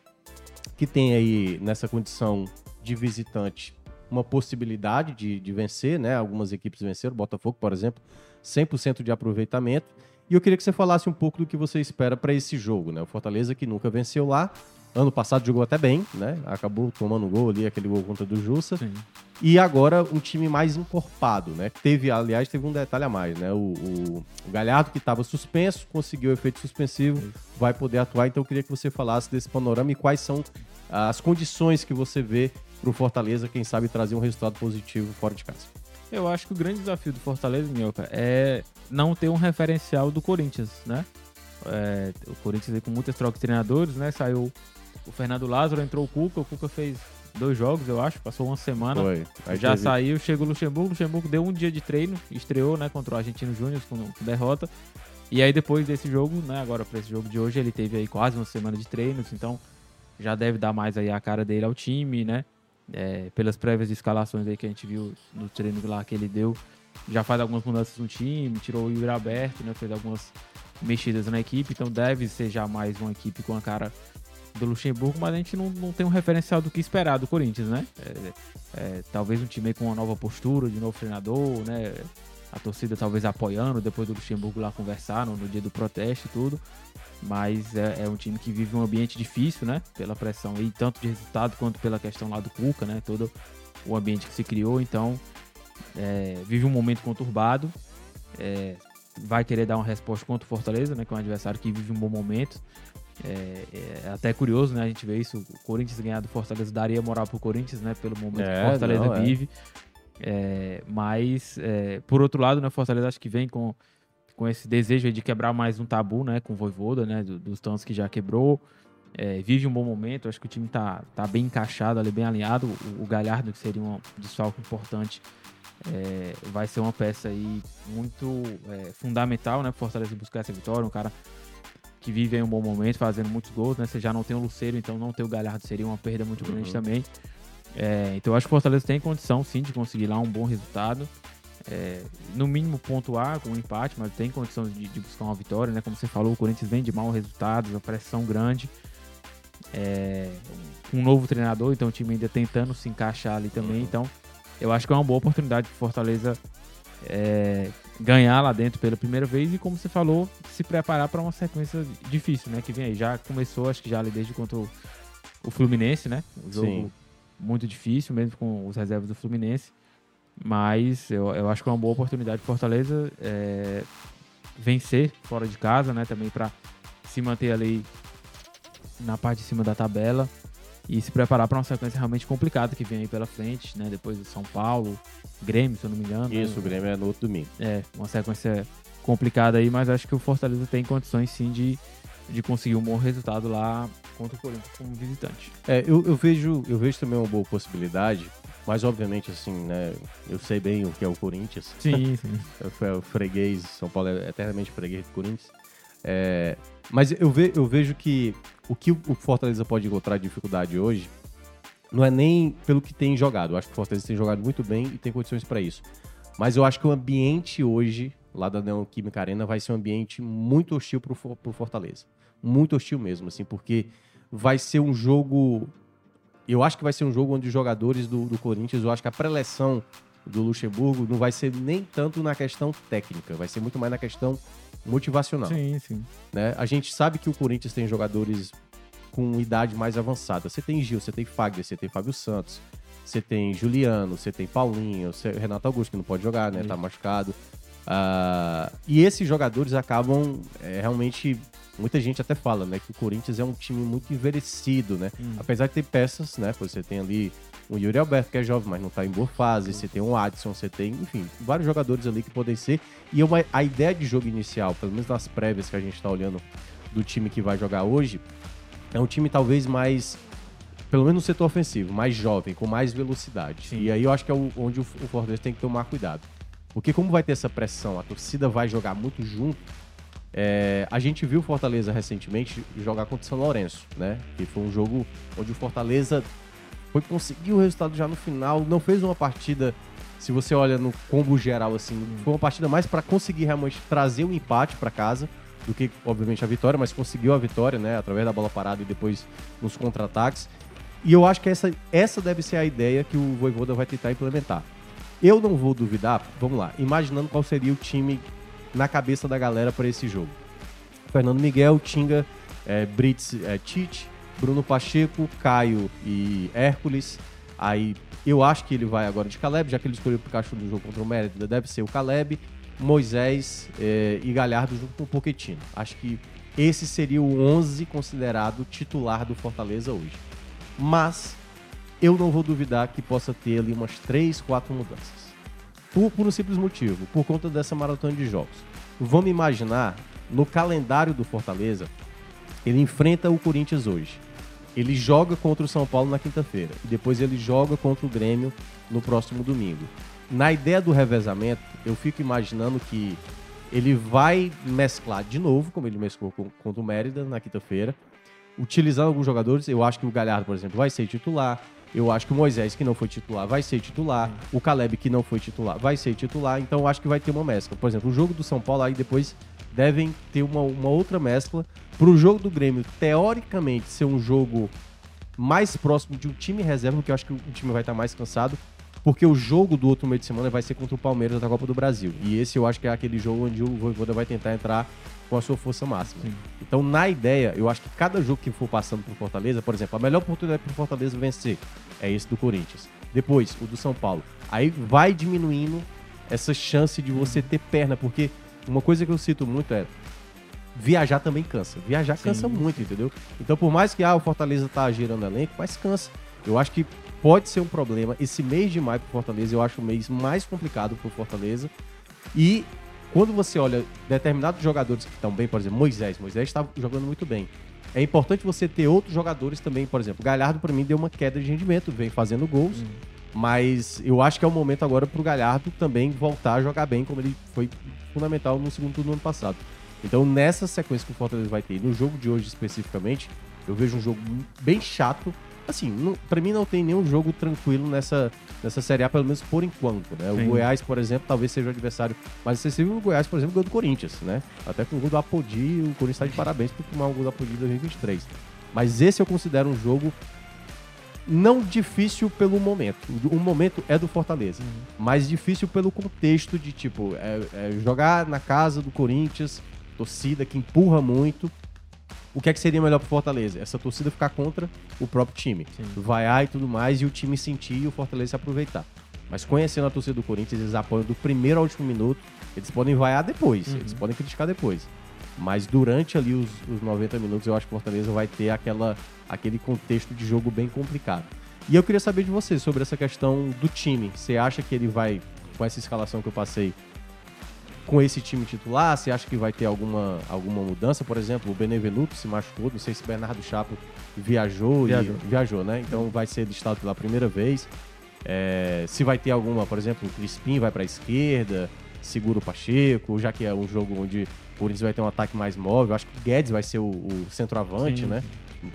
que tem aí nessa condição de visitante uma possibilidade de, de vencer, né? Algumas equipes venceram, Botafogo, por exemplo, 100% de aproveitamento. E eu queria que você falasse um pouco do que você espera para esse jogo, né? O Fortaleza que nunca venceu lá Ano passado jogou até bem, né? Acabou tomando gol ali, aquele gol contra do Jussa. Sim. E agora um time mais encorpado, né? Teve, aliás, teve um detalhe a mais, né? O, o- o Galhardo, que estava suspenso, conseguiu o efeito suspensivo, vai poder atuar. Então eu queria que você falasse desse panorama e quais são as condições que você vê para o Fortaleza, quem sabe, trazer um resultado positivo fora de casa. Eu acho que o grande desafio do Fortaleza, Minhoca, é não ter um referencial do Corinthians, né? É, o Corinthians aí com muitas trocas de treinadores, né? Saiu o Fernando Lázaro, entrou o Cuca, o Cuca fez dois jogos, eu acho, passou uma semana. Já teve- saiu, chegou o Luxemburgo, o Luxemburgo deu um dia de treino, estreou, né, contra o Argentino Júnior com, derrota. E aí depois desse jogo, né, agora para esse jogo de hoje, ele teve aí quase uma semana de treinos, então já deve dar mais aí a cara dele ao time, né? É, pelas prévias de escalações aí que a gente viu no treino lá que ele deu, já faz algumas mudanças no time, tirou o Yuri Aberto, né, fez algumas mexidas na equipe, então deve ser já mais uma equipe com a cara do Luxemburgo, mas a gente não, não tem um referencial do que esperar do Corinthians, né? É, é, talvez um time com uma nova postura, de novo treinador, né? A torcida talvez apoiando depois do Luxemburgo lá conversar no, no dia do protesto e tudo. Mas é, é um time que vive um ambiente difícil, né? Pela pressão aí, tanto de resultado quanto pela questão lá do Cuca, né? Todo o ambiente que se criou. Então, é, vive um momento conturbado. É, vai querer dar uma resposta contra o Fortaleza, né? Que é um adversário que vive um bom momento. É, é até curioso, né? A gente vê isso. O Corinthians ganhar do Fortaleza daria moral pro Corinthians, né? Pelo momento que É, o Fortaleza não, é. vive. É, mas, é, por outro lado, né? O Fortaleza acho que vem com, com esse desejo de quebrar mais um tabu, né? Com o Voivoda, né? do- dos tantos que já quebrou. É, vive um bom momento. Acho que o time tá, tá bem encaixado ali, bem alinhado. O, o Galhardo, que seria um desfalque importante, é, vai ser uma peça aí muito é, fundamental, né? Fortaleza buscar essa vitória. Um cara que vive aí um bom momento, fazendo muitos gols, né? Você já não tem o Luceiro, então não ter o Galhardo seria uma perda muito grande Uhum. também. É, então eu acho que o Fortaleza tem condição, sim, de conseguir lá um bom resultado. É, no mínimo pontuar com um empate, mas tem condição de, de buscar uma vitória, né? Como você falou, o Corinthians vem de maus resultados, a pressão grande. É, um novo treinador, então o time ainda tentando se encaixar ali também. Então, eu acho que é uma boa oportunidade para Fortaleza é, ganhar lá dentro pela primeira vez e, como você falou, se preparar para uma sequência difícil, né? Que vem aí. Já começou, acho que já ali desde contra o, o Fluminense, né? O jogo Sim. muito difícil, mesmo com os reservas do Fluminense. Mas eu, eu acho que é uma boa oportunidade para Fortaleza é, vencer fora de casa, né? Também para se manter ali na parte de cima da tabela e se preparar para uma sequência realmente complicada que vem aí pela frente, né? Depois do São Paulo, Grêmio, se eu não me engano. né? Isso, o Grêmio é no outro domingo. É, uma sequência complicada aí, mas acho que o Fortaleza tem condições sim de, de conseguir um bom resultado lá contra o Corinthians como visitante. É, eu, eu vejo, eu vejo também uma boa possibilidade, mas obviamente, assim, né? Eu sei bem o que é o Corinthians. Sim, (laughs) sim. Eu fui o freguês, São Paulo é eternamente freguês do Corinthians. É, mas eu, ve- eu vejo que o que o Fortaleza pode encontrar de dificuldade hoje não é nem pelo que tem jogado. Eu acho que o Fortaleza tem jogado muito bem e tem condições para isso. Mas eu acho que o ambiente hoje, lá da Neoquímica Arena, vai ser um ambiente muito hostil For- pro Fortaleza. Muito hostil mesmo, assim, porque vai ser um jogo. Eu acho que vai ser um jogo onde os jogadores do, do Corinthians, eu acho que a preleção do Luxemburgo não vai ser nem tanto na questão técnica, vai ser muito mais na questão motivacional. Sim, sim. né? A gente sabe que o Corinthians tem jogadores com idade mais avançada. Você tem Gil, você tem Fagner, você tem Fábio Santos, você tem Juliano, você tem Paulinho, você... Renato Augusto, que não pode jogar, né? Tá Isso. machucado. Ah, e esses jogadores acabam é, realmente. Muita gente até fala, né? Que o Corinthians é um time muito envelhecido, né? Hum. Apesar de ter peças, né? Você tem ali o Yuri Alberto, que é jovem, mas não tá em boa fase. Você tem o Adson, você tem, enfim, vários jogadores ali que podem ser. E uma, a ideia de jogo inicial, pelo menos nas prévias que a gente tá olhando do time que vai jogar hoje, é um time talvez mais, pelo menos no setor ofensivo, mais jovem, com mais velocidade. Sim. E aí eu acho que é onde o, o Fortaleza tem que tomar cuidado. Porque como vai ter essa pressão, a torcida vai jogar muito junto, é, a gente viu o Fortaleza recentemente jogar contra o São Lourenço, né? Que foi um jogo onde o Fortaleza foi conseguir o resultado já no final, não fez uma partida, se você olha no combo geral assim, foi uma partida mais para conseguir realmente trazer o empate para casa do que obviamente a vitória, mas conseguiu a vitória, né, através da bola parada e depois nos contra-ataques. E eu acho que essa, essa deve ser a ideia que o Voivoda vai tentar implementar. Eu não vou duvidar, vamos lá, imaginando qual seria o time na cabeça da galera para esse jogo. Fernando Miguel, Tinga, é, Brits, é, Tite, Bruno Pacheco, Caio e Hércules. Aí eu acho que ele vai agora de Caleb, já que ele escolheu o Pikachu do jogo contra o Mérida, deve ser o Caleb, Moisés eh, e Galhardo junto com o Pochettino. Acho que esse seria o 11 considerado titular do Fortaleza hoje. Mas eu não vou duvidar que possa ter ali umas 3, 4 mudanças. Por, por um simples motivo, por conta dessa maratona de jogos. Vamos imaginar, no calendário do Fortaleza, ele enfrenta o Corinthians hoje. Ele joga contra o São Paulo na quinta-feira. E depois ele joga contra o Grêmio no próximo domingo. Na ideia do revezamento, eu fico imaginando que ele vai mesclar de novo, como ele mesclou contra o Mérida na quinta-feira, utilizando alguns jogadores. Eu acho que o Galhardo, por exemplo, vai ser titular. Eu acho que o Moisés, que não foi titular, vai ser titular. O Caleb, que não foi titular, vai ser titular. Então eu acho que vai ter uma mescla. Por exemplo, o jogo do São Paulo aí depois devem ter uma, uma outra mescla. Para o jogo do Grêmio, teoricamente, ser um jogo mais próximo de um time reserva, porque eu acho que o time vai estar mais cansado. Porque o jogo do outro meio de semana vai ser contra o Palmeiras da Copa do Brasil. E esse eu acho que é aquele jogo onde o Voivoda vai tentar entrar com a sua força máxima. Sim. Então, na ideia, eu acho que cada jogo que for passando por Fortaleza, por exemplo, a melhor oportunidade para o Fortaleza vencer é esse do Corinthians. Depois, o do São Paulo. Aí vai diminuindo essa chance de você ter perna, porque uma coisa que eu cito muito é viajar também cansa. Viajar cansa muito, entendeu? Então, por mais que ah, o Fortaleza tá girando elenco, mas cansa. Eu acho que pode ser um problema. Esse mês de maio pro Fortaleza, eu acho o mês mais complicado pro Fortaleza. E quando você olha determinados jogadores que estão bem, por exemplo, Moisés, Moisés está jogando muito bem. É importante você ter outros jogadores também, por exemplo, Galhardo para mim deu uma queda de rendimento, vem fazendo gols, mas eu acho que é o momento agora pro Galhardo também voltar a jogar bem, como ele foi fundamental no segundo turno do ano passado. Então, nessa sequência que o Fortaleza vai ter, no jogo de hoje especificamente, eu vejo um jogo bem chato. Assim, para mim não tem nenhum jogo tranquilo nessa, nessa Série A, pelo menos por enquanto, né? O Sim. Goiás, por exemplo, talvez seja o adversário mais acessível. O Goiás, por exemplo, ganhou do Corinthians, né? Até com o gol do Apodi, o Corinthians está de parabéns por tomar o gol do Apodi em 2023. Mas esse eu considero um jogo não difícil pelo momento. O momento é do Fortaleza. Mas difícil pelo contexto de, tipo, é- é jogar na casa do Corinthians, torcida que empurra muito. O que é que seria melhor pro Fortaleza? Essa torcida ficar contra o próprio time. Sim. Vaiar e tudo mais, e o time sentir e o Fortaleza se aproveitar. Mas conhecendo a torcida do Corinthians, eles apoiam do primeiro ao último minuto. Eles podem vaiar depois, eles podem criticar depois. Mas durante ali os, os 90 minutos, eu acho que o Fortaleza vai ter aquela, aquele contexto de jogo bem complicado. E eu queria saber de você sobre essa questão do time. Você acha que ele vai, com essa escalação que eu passei, com esse time titular? Você acha que vai ter alguma, alguma mudança? Por exemplo, o Benevenuto se machucou, não sei se Bernardo Chapo viajou, Viajou. e viajou, né? Então vai ser listado pela primeira vez. É, se vai ter alguma, por exemplo, o Crispim vai para a esquerda, segura o Pacheco, já que é um jogo onde o Corinthians vai ter um ataque mais móvel. Acho que o Guedes vai ser o, o centroavante, Sim. né?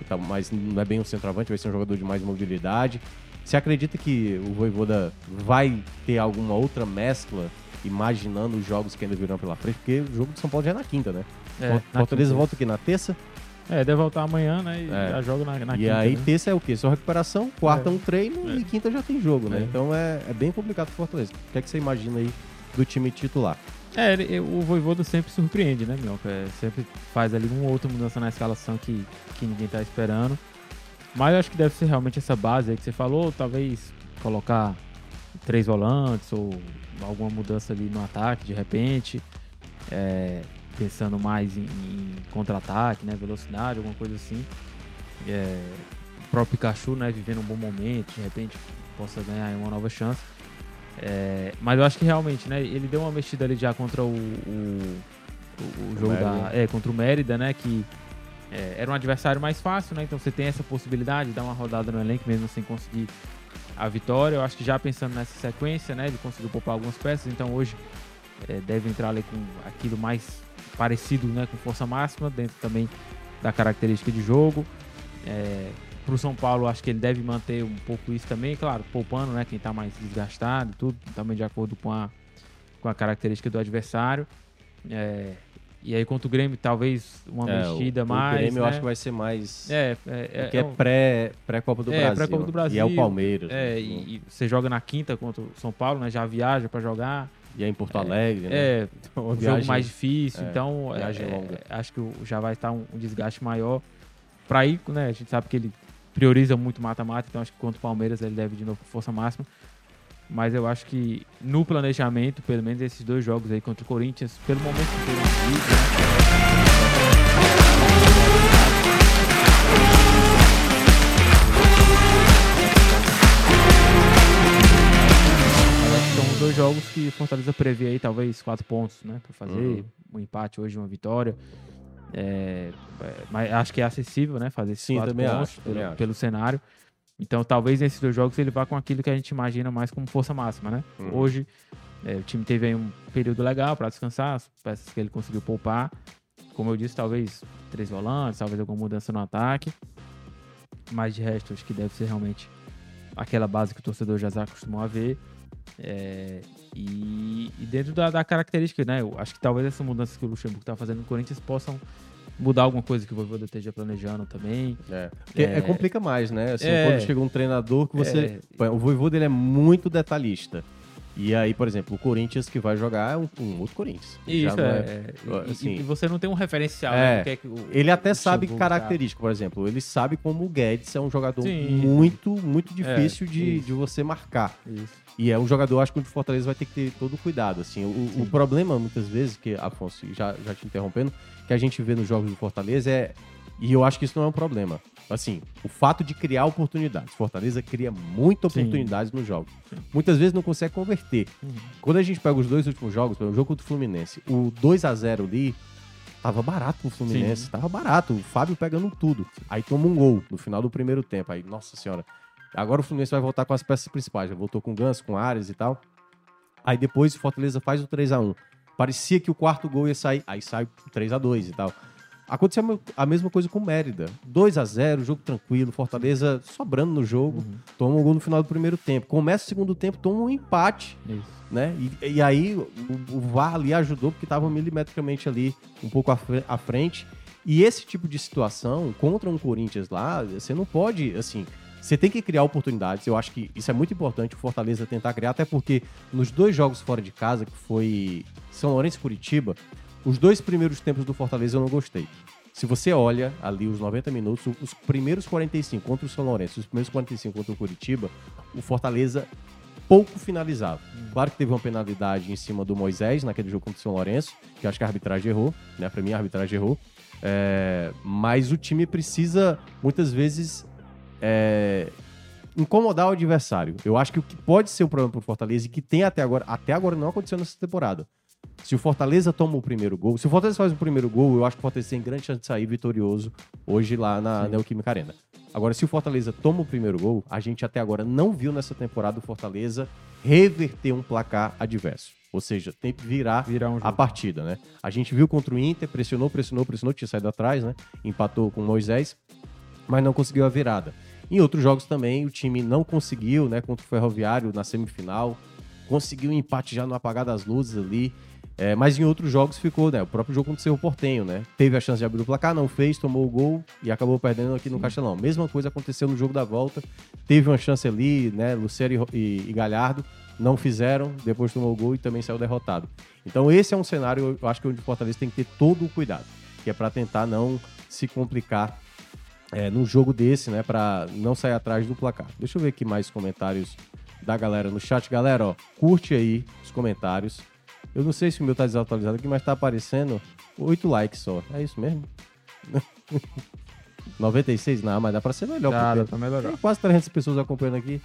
Tá, mas não é bem um centroavante, vai ser um jogador de mais mobilidade. Você acredita que o Voivoda vai ter alguma outra mescla, imaginando os jogos que ainda virão pela frente? Porque o jogo de São Paulo já é na quinta, né? É, Fortaleza quinta. volta aqui na terça. É, deve voltar amanhã, né? E É. já joga na, na e quinta, aí né? terça é o quê? Só recuperação, quarta É. um treino É. e quinta já tem jogo, né? É. Então é, é bem complicado pro Fortaleza. O que é que você imagina aí do time titular? É, o Voivoda sempre surpreende, né, Minhoca? É, sempre faz ali uma ou outra mudança na escalação que, que ninguém tá esperando. Mas eu acho que deve ser realmente essa base aí que você falou, talvez colocar três volantes ou alguma mudança ali no ataque de repente. É, pensando mais em, em contra-ataque, né? Velocidade, alguma coisa assim. É, o próprio Pikachu, né, vivendo um bom momento, de repente possa ganhar uma nova chance. É, mas eu acho que realmente, né, ele deu uma mexida ali já contra o, o, o- o jogo da, Mérida. é, contra o Mérida, né, que é, era um adversário mais fácil, né, então você tem essa possibilidade de dar uma rodada no elenco mesmo sem conseguir a vitória. Eu acho que já pensando nessa sequência, né, ele conseguiu poupar algumas peças, então hoje é, deve entrar ali com aquilo mais parecido, né, com força máxima, dentro também da característica de jogo. É, pro São Paulo, acho que ele deve manter um pouco isso também, claro, poupando, né, quem tá mais desgastado e tudo, também de acordo com a, com a característica do adversário. É, e aí contra o Grêmio, talvez uma É, o- mexida o, mais, Grêmio eu né? acho que vai ser mais... É, é, é, Porque é, um- pré, pré-Copa do É, Brasil. pré-Copa do Brasil. E é o Palmeiras. é, né? e, e você joga na quinta contra o São Paulo, né? Já viaja pra jogar. E é em Porto Alegre, né? É, Então, uma um viagem- jogo mais difícil, é, então é, viagem é, longa. acho que o- já vai estar um, um desgaste maior. pra ir, né? A gente sabe que ele prioriza muito mata-mata, então acho que contra o Palmeiras ele deve de novo com força máxima. Mas eu acho que no planejamento, pelo menos esses dois jogos aí contra o Corinthians, pelo momento que ele né? São dois jogos que o Fortaleza prevê aí, talvez quatro pontos, né? Pra fazer Uhum. um empate hoje, uma vitória. É, é, mas acho que é acessível, né? Fazer esses Sim, quatro também pontos acho, pelo, pelo cenário. Então, talvez nesses dois jogos ele vá com aquilo que a gente imagina mais como força máxima, né? Uhum. Hoje, é, o time teve aí um período legal para descansar, as peças que ele conseguiu poupar. Como eu disse, talvez três volantes, talvez alguma mudança no ataque. Mas de resto, acho que deve ser realmente aquela base que o torcedor já se acostumou a ver. É, e, e dentro da, da característica, né? Eu acho que talvez essa mudança que o Luxemburgo está fazendo no Corinthians possam mudar alguma coisa que o Voivoda esteja planejando também. É, porque É. é, complica mais, né? Assim, É. quando chega um treinador que você. É. O Voivoda ele é muito detalhista. E aí, por exemplo, o Corinthians que vai jogar é um, um outro Corinthians. Isso, é. é, e- assim, e, você não tem um referencial, É. né? que é que o- Ele até o sabe Luxemburgo característica, por exemplo. Ele sabe como o Guedes é um jogador Sim. muito, muito difícil de, isso. de você marcar. tá- Isso. E é um jogador, acho que o Fortaleza vai ter que ter todo o cuidado. Assim, o, o problema, muitas vezes, que, Afonso, já, já te interrompendo, que a gente vê nos jogos do Fortaleza é. E eu acho que isso não é um problema. Assim, o fato de criar oportunidades. Fortaleza cria muitas Sim. oportunidades nos jogos. Muitas vezes não consegue converter. Uhum. Quando a gente pega os dois últimos jogos, pelo jogo contra o Fluminense, o 2 a 0 ali tava barato pro Fluminense, Sim. tava barato, o Fábio pegando tudo. Aí toma um gol no final do primeiro tempo, aí, nossa senhora. Agora o Fluminense vai voltar com as peças principais, já voltou com o Ganso, com o Ares e tal. Aí depois o Fortaleza faz o 3 a 1 Parecia que o quarto gol ia sair, aí sai o 3 a 2 e tal. Aconteceu a me- a mesma coisa com o Mérida. 2 a 0 jogo tranquilo, Fortaleza sobrando no jogo, Uhum. toma um gol no final do primeiro tempo. Começa o segundo tempo, toma um empate Isso. né? E, e aí o, o VAR ali ajudou porque estava milimetricamente ali um pouco à frente. E esse tipo de situação contra um Corinthians lá, você não pode, assim, você tem que criar oportunidades. Eu acho que isso é muito importante o Fortaleza tentar criar, até porque nos dois jogos fora de casa, que foi São Lourenço e Curitiba, os dois primeiros tempos do Fortaleza eu não gostei. Se você olha ali os 90 minutos, os primeiros 45 contra o São Lourenço, os primeiros 45 contra o Curitiba, o Fortaleza pouco finalizado. Claro que teve uma penalidade em cima do Moisés naquele jogo contra o São Lourenço, que acho que a arbitragem errou, né? Pra mim a arbitragem errou. É, mas o time precisa, muitas vezes, é, incomodar o adversário. Eu acho que o que pode ser um problema pro Fortaleza e que tem até agora, até agora não aconteceu nessa temporada. Se o Fortaleza toma o primeiro gol, se o Fortaleza faz o primeiro gol, eu acho que o Fortaleza tem grande chance de sair vitorioso hoje lá na Sim. Neoquímica Arena. Agora, se o Fortaleza toma o primeiro gol, a gente até agora não viu nessa temporada o Fortaleza reverter um placar adverso. Ou seja, tem que virar Virar um a partida, né? A gente viu contra o Inter, pressionou, pressionou, pressionou, tinha saído atrás, né? Empatou com o Moisés, mas não conseguiu a virada. Em outros jogos também, o time não conseguiu, né? Contra o Ferroviário na semifinal, conseguiu um empate já no apagar das luzes ali. É, mas em outros jogos ficou, né? O próprio jogo contra o Cerro Portenho, né? Teve a chance de abrir o placar, não fez, tomou o gol e acabou perdendo aqui no Castelão. Mesma coisa aconteceu no jogo da volta. Teve uma chance ali, né? Lucero e e, e Galhardo não fizeram, depois tomou o gol e também saiu derrotado. Então esse é um cenário, eu acho que onde o Fortaleza tem que ter todo o cuidado, que é para tentar não se complicar é, num jogo desse, né? Para não sair atrás do placar. Deixa eu ver aqui mais comentários da galera no chat. Galera, ó, curte aí os comentários. Eu não sei se o meu tá desatualizado aqui, mas tá aparecendo 8 likes só. É isso mesmo? (laughs) 96? Não, mas dá pra ser melhor. Porque tá melhorando. Tem quase 300 pessoas acompanhando aqui.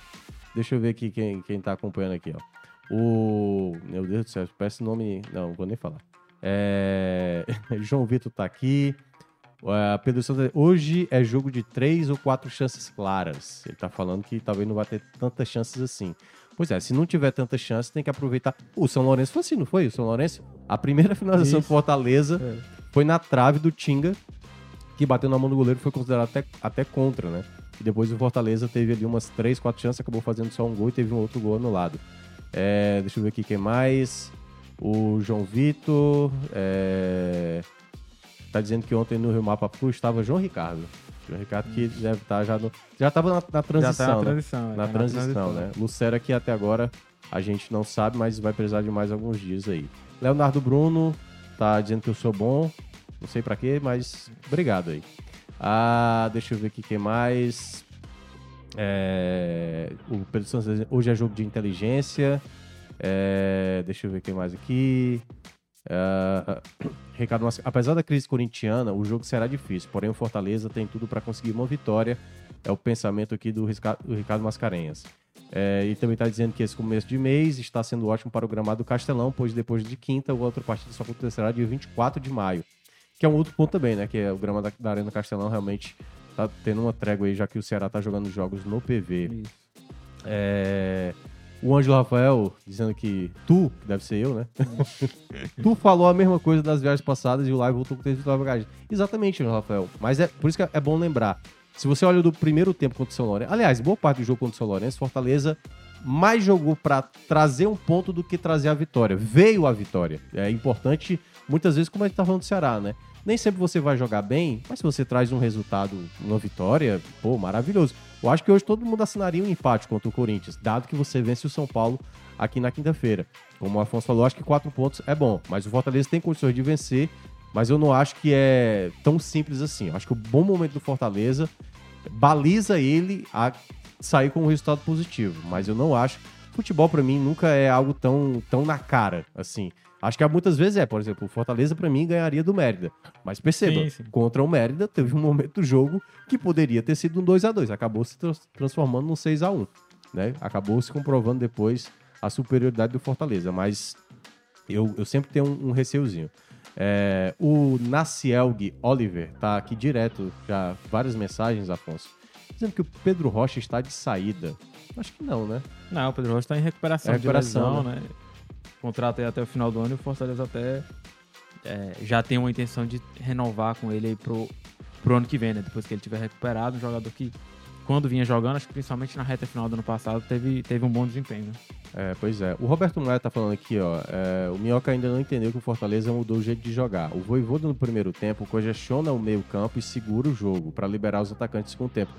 Deixa eu ver aqui quem, quem tá acompanhando aqui, ó. O. Meu Deus do céu, parece nome. Não, não vou nem falar. É... (laughs) João Vitor tá aqui. É, Pedro Santos, hoje é jogo de três ou quatro chances claras. Ele tá falando que talvez não vai ter tantas chances assim. Pois é, se não tiver tantas chances, tem que aproveitar. O São Lourenço foi assim, não foi? O São Lourenço? A primeira (laughs) finalização do. Fortaleza É. foi na trave do Tinga, que bateu na mão do goleiro, foi considerado até, até contra, né? E depois o Fortaleza teve ali umas três, quatro chances, acabou fazendo só um gol e teve um outro gol anulado. É, deixa eu ver aqui quem mais. O João Vitor. É, tá dizendo que ontem no Rio Mapa Flu estava João Ricardo. João Ricardo que deve estar já no. Já estava na, na transição, Já tá na né? transição. é, Na tá transição, né? Lucero aqui até agora a gente não sabe, mas vai precisar de mais alguns dias aí. Leonardo Bruno tá dizendo que eu sou bom. Não sei pra quê, mas obrigado aí. Ah, deixa eu ver aqui quem mais. É, o Pedro Santos hoje é jogo de inteligência. É, deixa eu ver quem mais aqui. (coughs) Ricardo, Mas- apesar da crise corintiana, o jogo será difícil. Porém, o Fortaleza tem tudo para conseguir uma vitória. É o pensamento aqui do, Risca- do Ricardo Mascarenhas. É, e também está dizendo que esse começo de mês está sendo ótimo para o gramado do Castelão, pois depois de quinta, o outra partida só acontecerá dia 24 de maio. Que é um outro ponto também, né? Que é o gramado da, da Arena Castelão realmente tá tendo uma trégua aí, já que o Ceará tá jogando jogos no PV. É, O Ângelo Rafael dizendo que tu, que deve ser eu, né? (laughs) tu falou a mesma coisa das viagens passadas e o live voltou com texto de bagagem. Exatamente, Ângelo Rafael. Mas é por isso que é bom lembrar. Se você olha do primeiro tempo contra o São Lourenço, aliás, boa parte do jogo contra o São Lourenço, Fortaleza mais jogou para trazer um ponto do que trazer a vitória. Veio a vitória. É importante, muitas vezes, como a gente tá falando do Ceará, né? Nem sempre você vai jogar bem, mas se você traz um resultado, uma vitória, pô, maravilhoso. Eu acho que hoje todo mundo assinaria um empate contra o Corinthians, dado que você vence o São Paulo aqui na quinta-feira. Como o Afonso falou, acho que quatro pontos é bom, mas o Fortaleza tem condições de vencer, mas eu não acho que é tão simples assim. Eu acho que o bom momento do Fortaleza baliza ele a sair com um resultado positivo, mas eu não acho. Futebol pra mim nunca é algo tão, tão na cara assim. Acho que muitas vezes é, por exemplo, o Fortaleza pra mim ganharia do Mérida. Mas perceba, Sim, sim. contra o Mérida teve um momento do jogo que poderia ter sido um 2 a 2 acabou se trans- transformando num 6 a 1 né? Acabou se comprovando depois a superioridade do Fortaleza, mas eu, eu sempre tenho um, um receiozinho. É, o Nacielg Oliver tá aqui direto, já várias mensagens, Afonso, dizendo que o Pedro Rocha está de saída. Acho que não, né? Não, o Pedro Rocha tá em recuperação, É recuperação, lesão, né? Contrato aí até o final do ano e o Fortaleza até é, já tem uma intenção de renovar com ele aí pro, pro ano que vem, né? Depois que ele tiver recuperado, um jogador que, quando vinha jogando, acho que principalmente na reta final do ano passado, teve, teve um bom desempenho, né? É, pois é. O Roberto Noé tá falando aqui, ó. é, o Minhoca ainda não entendeu que o Fortaleza mudou o jeito de jogar. O Voivoda no primeiro tempo congestiona o meio campo e segura o jogo para liberar os atacantes com o tempo.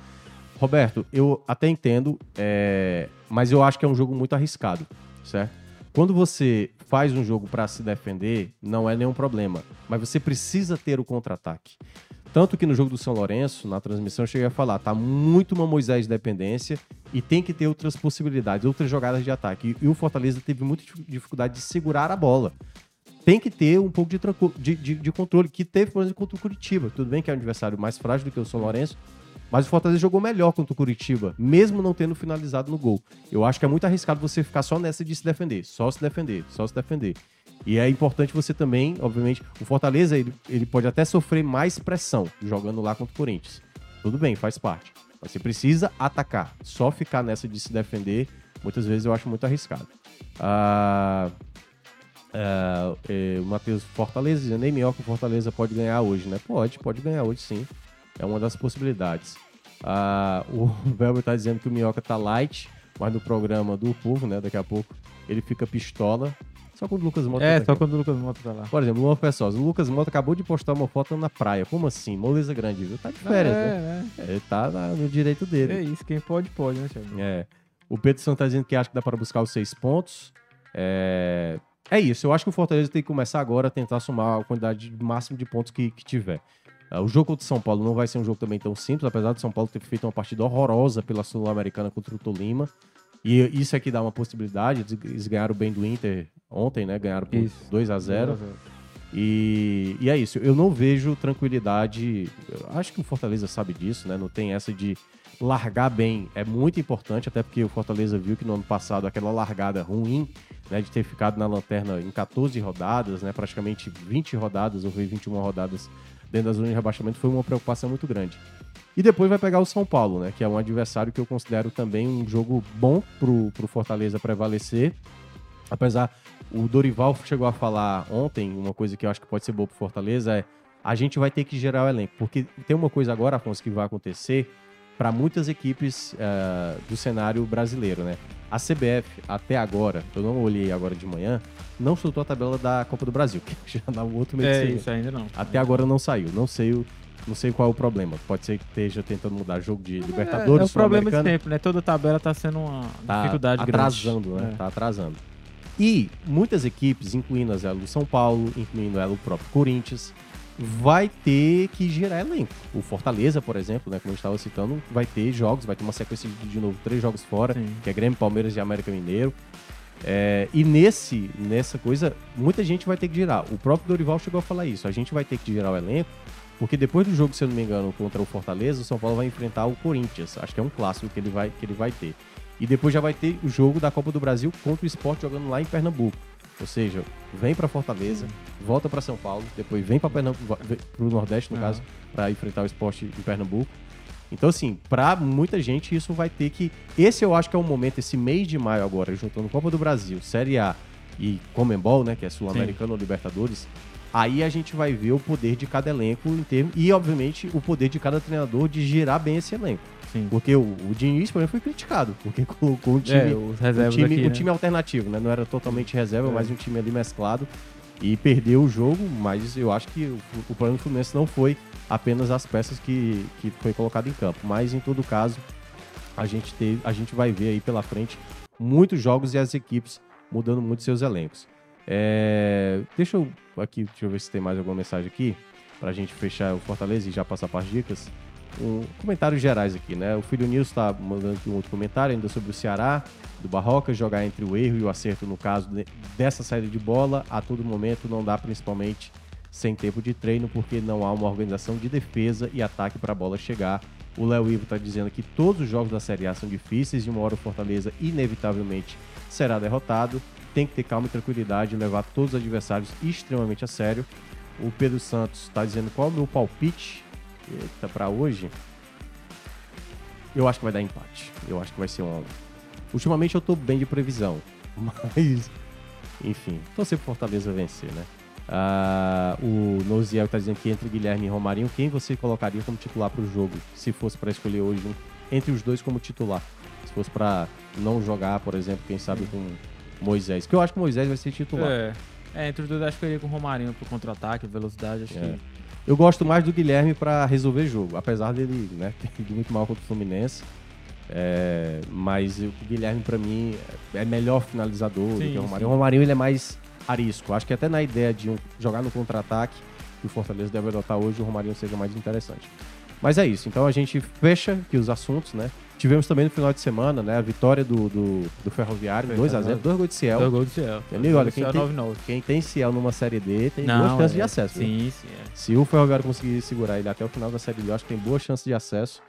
Roberto, eu até entendo, é, mas eu acho que é um jogo muito arriscado, certo? Quando você faz um jogo para se defender, não é nenhum problema, mas você precisa ter o contra-ataque. Tanto que no jogo do São Lourenço, na transmissão, eu cheguei a falar, tá muito uma Moisés dependência e tem que ter outras possibilidades, outras jogadas de ataque. E, o Fortaleza teve muita dif- dificuldade de segurar a bola. Tem que ter um pouco de, de, de- de controle, que teve, por exemplo, contra o Curitiba. Tudo bem que é um adversário mais frágil do que o São Lourenço, mas o Fortaleza jogou melhor contra o Curitiba, mesmo não tendo finalizado no gol. Eu acho que é muito arriscado você ficar só nessa de se defender, só se defender, só se defender. E é importante você também, obviamente, o Fortaleza ele, ele pode até sofrer mais pressão jogando lá contra o Corinthians. Tudo bem, faz parte. Mas você precisa atacar. Só ficar nessa de se defender, muitas vezes eu acho muito arriscado. Ah, eh, o Matheus Fortaleza nem melhor que o Fortaleza pode ganhar hoje, né? Pode, pode ganhar hoje sim. É uma das possibilidades. Ah, o (laughs) Velber tá dizendo que o Minhoca tá light, mas no programa do povo, né? Daqui a pouco ele fica pistola. Só quando o Lucas Mota É, tá só aqui. quando o Lucas Mota tá lá. Por exemplo, Luan. O Lucas Mota acabou de postar uma foto na praia. Como assim? Moleza grande, viu? Tá de férias, né? é, Ele tá no direito é. dele. É isso, quem pode, pode, né, Thiago? É. O Pedro Santos tá dizendo que acha que dá para buscar os seis pontos. É... é isso. Eu acho que o Fortaleza tem que começar agora a tentar somar a quantidade de- máxima de pontos que, que tiver. Ah, O jogo contra o São Paulo não vai ser um jogo também tão simples, apesar do São Paulo ter feito uma partida horrorosa pela Sul-Americana contra o Tolima. E isso aqui dá uma possibilidade. Eles ganharam bem do Inter ontem, né? Ganharam por Isso. 2 a 0 e, e é isso. Eu não vejo tranquilidade. Acho que o Fortaleza sabe disso, né? Não tem essa de largar bem. É muito importante, até porque o Fortaleza viu que no ano passado aquela largada ruim, né? De ter ficado na lanterna em 14 rodadas, né? Praticamente 20 rodadas, ou foi 21 rodadas dentro da zona de rebaixamento, foi uma preocupação muito grande. E depois vai pegar o São Paulo, né? Que é um adversário que eu considero também um jogo bom pro, pro Fortaleza prevalecer. Apesar, o Dorival chegou a falar ontem, uma coisa que eu acho que pode ser boa pro Fortaleza é a gente vai ter que gerar o elenco. Porque tem uma coisa agora, Afonso, que vai acontecer para muitas equipes eh, do cenário brasileiro, né? A CBF, até agora, eu não olhei agora de manhã, não soltou a tabela da Copa do Brasil, (laughs) que já dá um outro mês É, isso ainda não. até agora não saiu. Não sei, o- não sei qual é o problema. Pode ser que esteja tentando mudar jogo de Libertadores, é, é o problema de sempre, né? Toda tabela tá sendo uma Tá dificuldade atrasando, grande. né? É. Tá atrasando. E muitas equipes, incluindo as do São Paulo, incluindo ela o próprio Corinthians, vai ter que gerar elenco. O Fortaleza, por exemplo, né, como gente estava citando, vai ter jogos, vai ter uma sequência de, de novo três jogos fora, Sim. que é Grêmio, Palmeiras e América Mineiro. É, e nesse, nessa coisa, muita gente vai ter que girar. O próprio Dorival chegou a falar isso. A gente vai ter que girar o elenco, porque depois do jogo, se eu não me engano, contra o Fortaleza, o São Paulo vai enfrentar o Corinthians. Acho que é um clássico que ele vai, que ele vai ter. E depois já vai ter o jogo da Copa do Brasil contra o Sport jogando lá em Pernambuco. Ou seja, vem para Fortaleza, volta para São Paulo, depois vem para Pernambuco, pro Nordeste, no Ah. caso, para enfrentar o Sport em Pernambuco. Então, assim, pra muita gente isso vai ter que. Esse eu acho que é o momento, esse mês de maio agora, juntando Copa do Brasil, Série A e Comembol, né, que é Sul-Americano ou Libertadores, aí a gente vai ver o poder de cada elenco em termos. E, obviamente, o poder de cada treinador de gerar bem esse elenco. Sim. Porque o, o Diniz, por exemplo, foi criticado, porque colocou um time é, um time, aqui, um né? time alternativo, né? Não era totalmente reserva, É. mas um time ali mesclado. E perdeu o jogo, mas eu acho que o, o problema do Fluminense não foi apenas as peças que, que foi colocado em campo. Mas em todo caso, a gente, teve, a gente vai ver aí pela frente muitos jogos e as equipes mudando muito seus elencos. É, deixa eu aqui, deixa eu ver se tem mais alguma mensagem aqui pra gente fechar o Fortaleza e já passar para as dicas. Um, comentários gerais aqui, né? O Filho Nilson tá mandando aqui um outro comentário ainda sobre o Ceará, do Barroca, jogar entre o erro e o acerto no caso de- dessa saída de bola, a todo momento não dá, principalmente sem tempo de treino, porque não há uma organização de defesa e ataque para a bola chegar. O Léo Ivo está dizendo que todos os jogos da Série A são difíceis e uma hora o Fortaleza inevitavelmente será derrotado. Tem que ter calma e tranquilidade e levar todos os adversários extremamente a sério. O Pedro Santos está dizendo qual é o meu palpite para hoje. Eu acho que vai dar empate. Eu acho que vai ser um. a um. Ultimamente eu tô bem de previsão, (laughs) mas enfim, torcer pro Fortaleza vencer, né? Ah, o Noziel tá dizendo que entre Guilherme e Romarinho, quem você colocaria como titular pro jogo? Se fosse para escolher hoje um, entre os dois como titular. Se fosse para não jogar, por exemplo, quem sabe com Moisés. Que eu acho que o Moisés vai ser titular. É. É, entre os dois acho que eu iria com o Romarinho pro contra-ataque, velocidade, acho É. que. Eu gosto mais do Guilherme para resolver jogo, apesar dele né, (laughs) ter ido muito mal contra o Fluminense. É, mas o Guilherme, para mim, é melhor finalizador do Sim, que o Romarinho. sim. O Romarinho ele é mais arisco. Acho que até na ideia de um- jogar no contra-ataque que o Fortaleza deve adotar hoje, o Romarinho seja mais interessante. Mas é isso. Então a gente fecha aqui os assuntos, né? Tivemos também no final de semana, né? A vitória do, do, do Ferroviário, Foi, 2x0, tá dois gols de Ciel. Dois gols do Ciel. Entendeu? Olha, quem tem- 9-9. Quem tem Ciel numa Série D tem boas chances de é. acesso. viu? Sim, sim. É. Se o Ferroviário conseguir segurar ele até o final da Série B, eu acho que tem boa chance de acesso.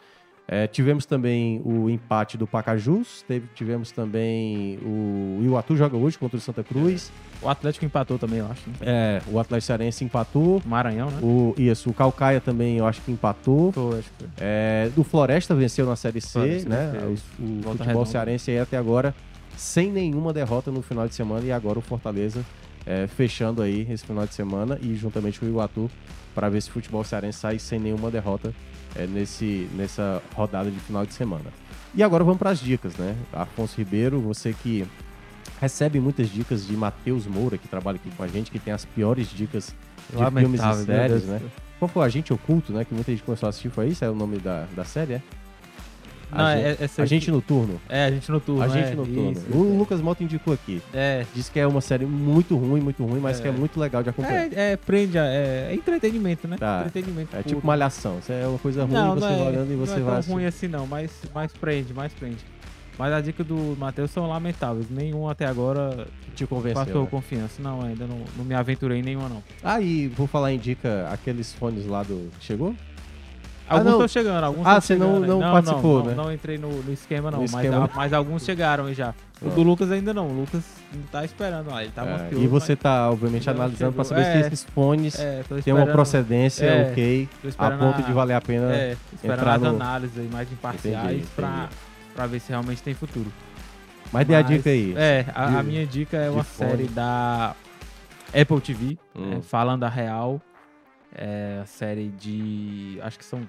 É, tivemos também o empate do Pacajus, teve, tivemos também o Iuatu joga hoje contra o Santa Cruz. O Atlético empatou também, eu acho. né? É, o Atlético Cearense empatou. Maranhão, né? O, isso, o Calcaia também eu acho que empatou. Foi, acho que. É, o Floresta venceu na Série C, Floresta né? O, o futebol Redonda. cearense aí até agora sem nenhuma derrota no final de semana e agora o Fortaleza é, fechando aí esse final de semana e juntamente com o Iguatu para ver se o futebol cearense sai sem nenhuma derrota é, nesse, nessa rodada de final de semana. E agora vamos para as dicas, né? Afonso Ribeiro, você que recebe muitas dicas de Matheus Moura, que trabalha aqui com a gente, que tem as piores dicas de filmes e Lamentável, séries, né? Qual foi o Agente Oculto, né? Que muita gente começou a assistir, foi isso? É o nome da, da série, é? Não, Agente, é, essa Agente Noturno. É, a gente noturno. Agente é, Noturno. isso. O Lucas Mota indicou aqui. É, Diz que é uma série muito ruim, muito ruim, mas É. que é muito legal de acompanhar. é, é, prende, a- é, é entretenimento, né? Tá. Entretenimento. É, puro. tipo malhação. Isso é uma coisa ruim, não, você não vai é, olhando e você não é vai tão assistir. ruim assim não, mas, mas prende, mais prende. Mas a dica do Matheus são lamentáveis. Nenhum até agora Te convenceu. passou né? confiança. Não, ainda não, não me aventurei em nenhuma, não. Aí, vou falar em dica, aqueles fones lá do... Chegou? Ah, Alguns não. estão chegando, alguns Ah, você não- aí. não participou, não, né? Não, entrei no, no esquema, não. No mas, esquema. a- mas alguns chegaram aí já. O Ah. do Lucas ainda não. O Lucas não tá esperando lá. Ele tá É, e você mas- tá, obviamente, não analisando para saber se É. esses fones É, têm uma procedência é, ok, a ponto a- de valer a pena. É, esperando entrar as no- análises mais imparciais pra ver se realmente tem futuro. Mas dê a dica aí. É, a, a De- minha dica é uma fone. série da Apple TV, Hum. né, falando a real. É a série de. Acho que são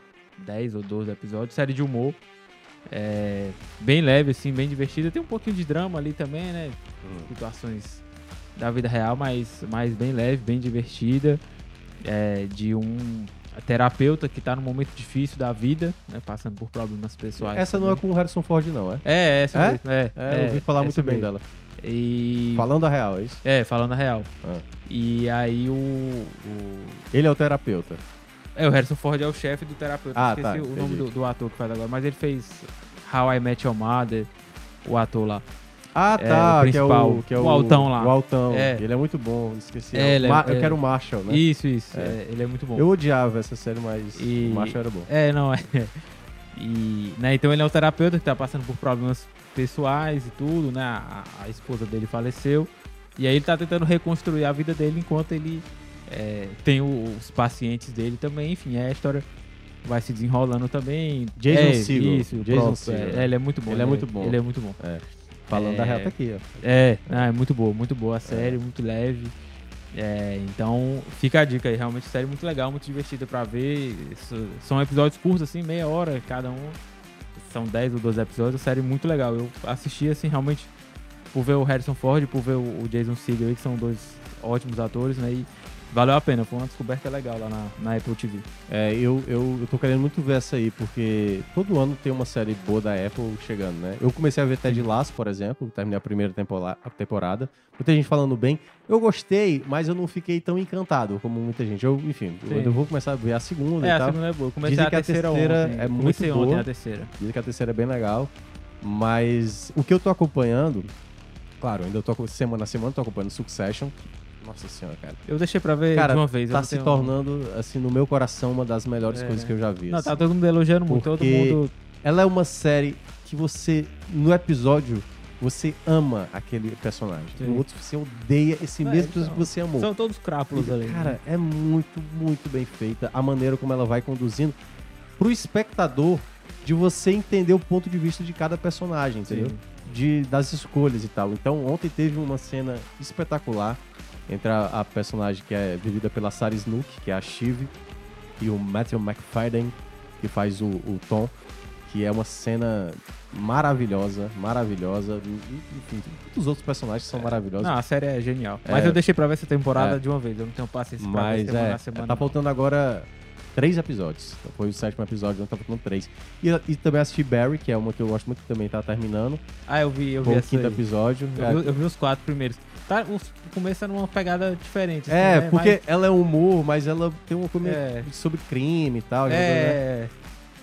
10 ou 12 episódios, série de humor. É, bem leve, assim, bem divertida. Tem um pouquinho de drama ali também, né? Hum. Situações da vida real, mas, mas bem leve, bem divertida. É, de um terapeuta que tá num momento difícil da vida, né? Passando por problemas pessoais. Essa não é também. com o Harrison Ford, não, é? É, essa É? mesmo. É, É, eu ouvi falar muito bem mesmo. dela. E. Falando a real, é isso? É, falando a real. Ah. E aí o, o. Ele é o terapeuta. É, o Harrison Ford é o chefe do terapeuta. Ah, Esqueci tá, o nome do, do ator que faz agora. Mas ele fez How I Met Your Mother, o ator lá. Ah, É, tá, o que é o, que é o, o altão lá. O altão. É. Ele é muito bom, esqueci. É, é- Ma- Eu é- quero o Marshall, né? Isso, isso. É. é, ele é muito bom. Eu odiava essa série, mas E- o Marshall era bom. É, não, é. (laughs) E, né, então ele é um terapeuta que tá passando por problemas pessoais e tudo, né? A, a esposa dele faleceu. E aí ele tá tentando reconstruir a vida dele enquanto ele é, tem o- os pacientes dele também. Enfim, aí a história vai se desenrolando também. Jason é, Segel. Isso, Jason próprio, Segel, é, né? ele é muito bom. Ele é muito bom. Ele é muito bom. Falando da É. real, tá aqui, ó. É, ah, é muito boa, muito boa a série, muito leve. É, então fica a dica aí, realmente série muito legal, muito divertida pra ver. Isso- são episódios curtos, assim, meia hora cada um. São 10 ou 12 episódios, série muito legal. Eu assisti assim, realmente, por ver o Harrison Ford, por ver o o Jason Segel que são dois ótimos atores, né? E valeu a pena, foi uma descoberta legal lá na, na Apple TV. É, eu, eu, eu tô querendo muito ver essa aí, porque todo ano tem uma série boa da Apple chegando, né? Eu comecei a ver Ted Lasso, por exemplo, terminei a primeira a temporada. Muita gente falando bem. Eu gostei, mas eu não fiquei tão encantado como muita gente. Eu, enfim, eu ainda vou começar a ver a segunda É, e a tal. segunda é boa. Eu Comecei Dizem a que a terceira, terceira ontem. é muito Comecei ontem boa. a terceira. Dizem que a terceira é bem legal. Mas o que eu tô acompanhando, claro, ainda tô semana a semana, tô acompanhando Succession. Nossa senhora, cara. Eu deixei pra ver Cara, de uma vez. Tá se tenho- tornando, assim, no meu coração, uma das melhores É, coisas né? que eu já vi. Não, assim. tá todo mundo elogiando muito. Todo mundo Ela é uma série que você, no episódio, você ama aquele personagem. Sim. No outro, você odeia esse É, mesmo então. personagem que você amou. São todos crápulos ali. né? Cara, é muito, muito bem feita a maneira como ela vai conduzindo pro espectador de você entender o ponto de vista de cada personagem, entendeu? Sim. De, das escolhas e tal. Então, ontem teve uma cena espetacular entre a, a personagem que é vivida pela Sarah Snook, que é a Shiv, e o Matthew McFadden, que faz o, o Tom, que é uma cena maravilhosa, maravilhosa. Enfim, todos os outros personagens são maravilhosos. Não, a série é genial. É. Mas eu deixei pra ver essa temporada É. de uma vez. Eu não tenho paciência pra ver Mas semana é, semana. tá faltando agora três episódios. Foi o sétimo episódio, não tá faltando três. E, e também assisti Barry, que é uma que eu gosto muito que também tá terminando. Ah, eu vi, eu vi Foi o essa quinto aí. episódio. Eu vi, eu vi os quatro primeiros. Tá, o começo é numa pegada diferente. assim, É, né? porque ela é humor, mas ela tem uma coisa É. sobre crime e tal. Mas, né? é,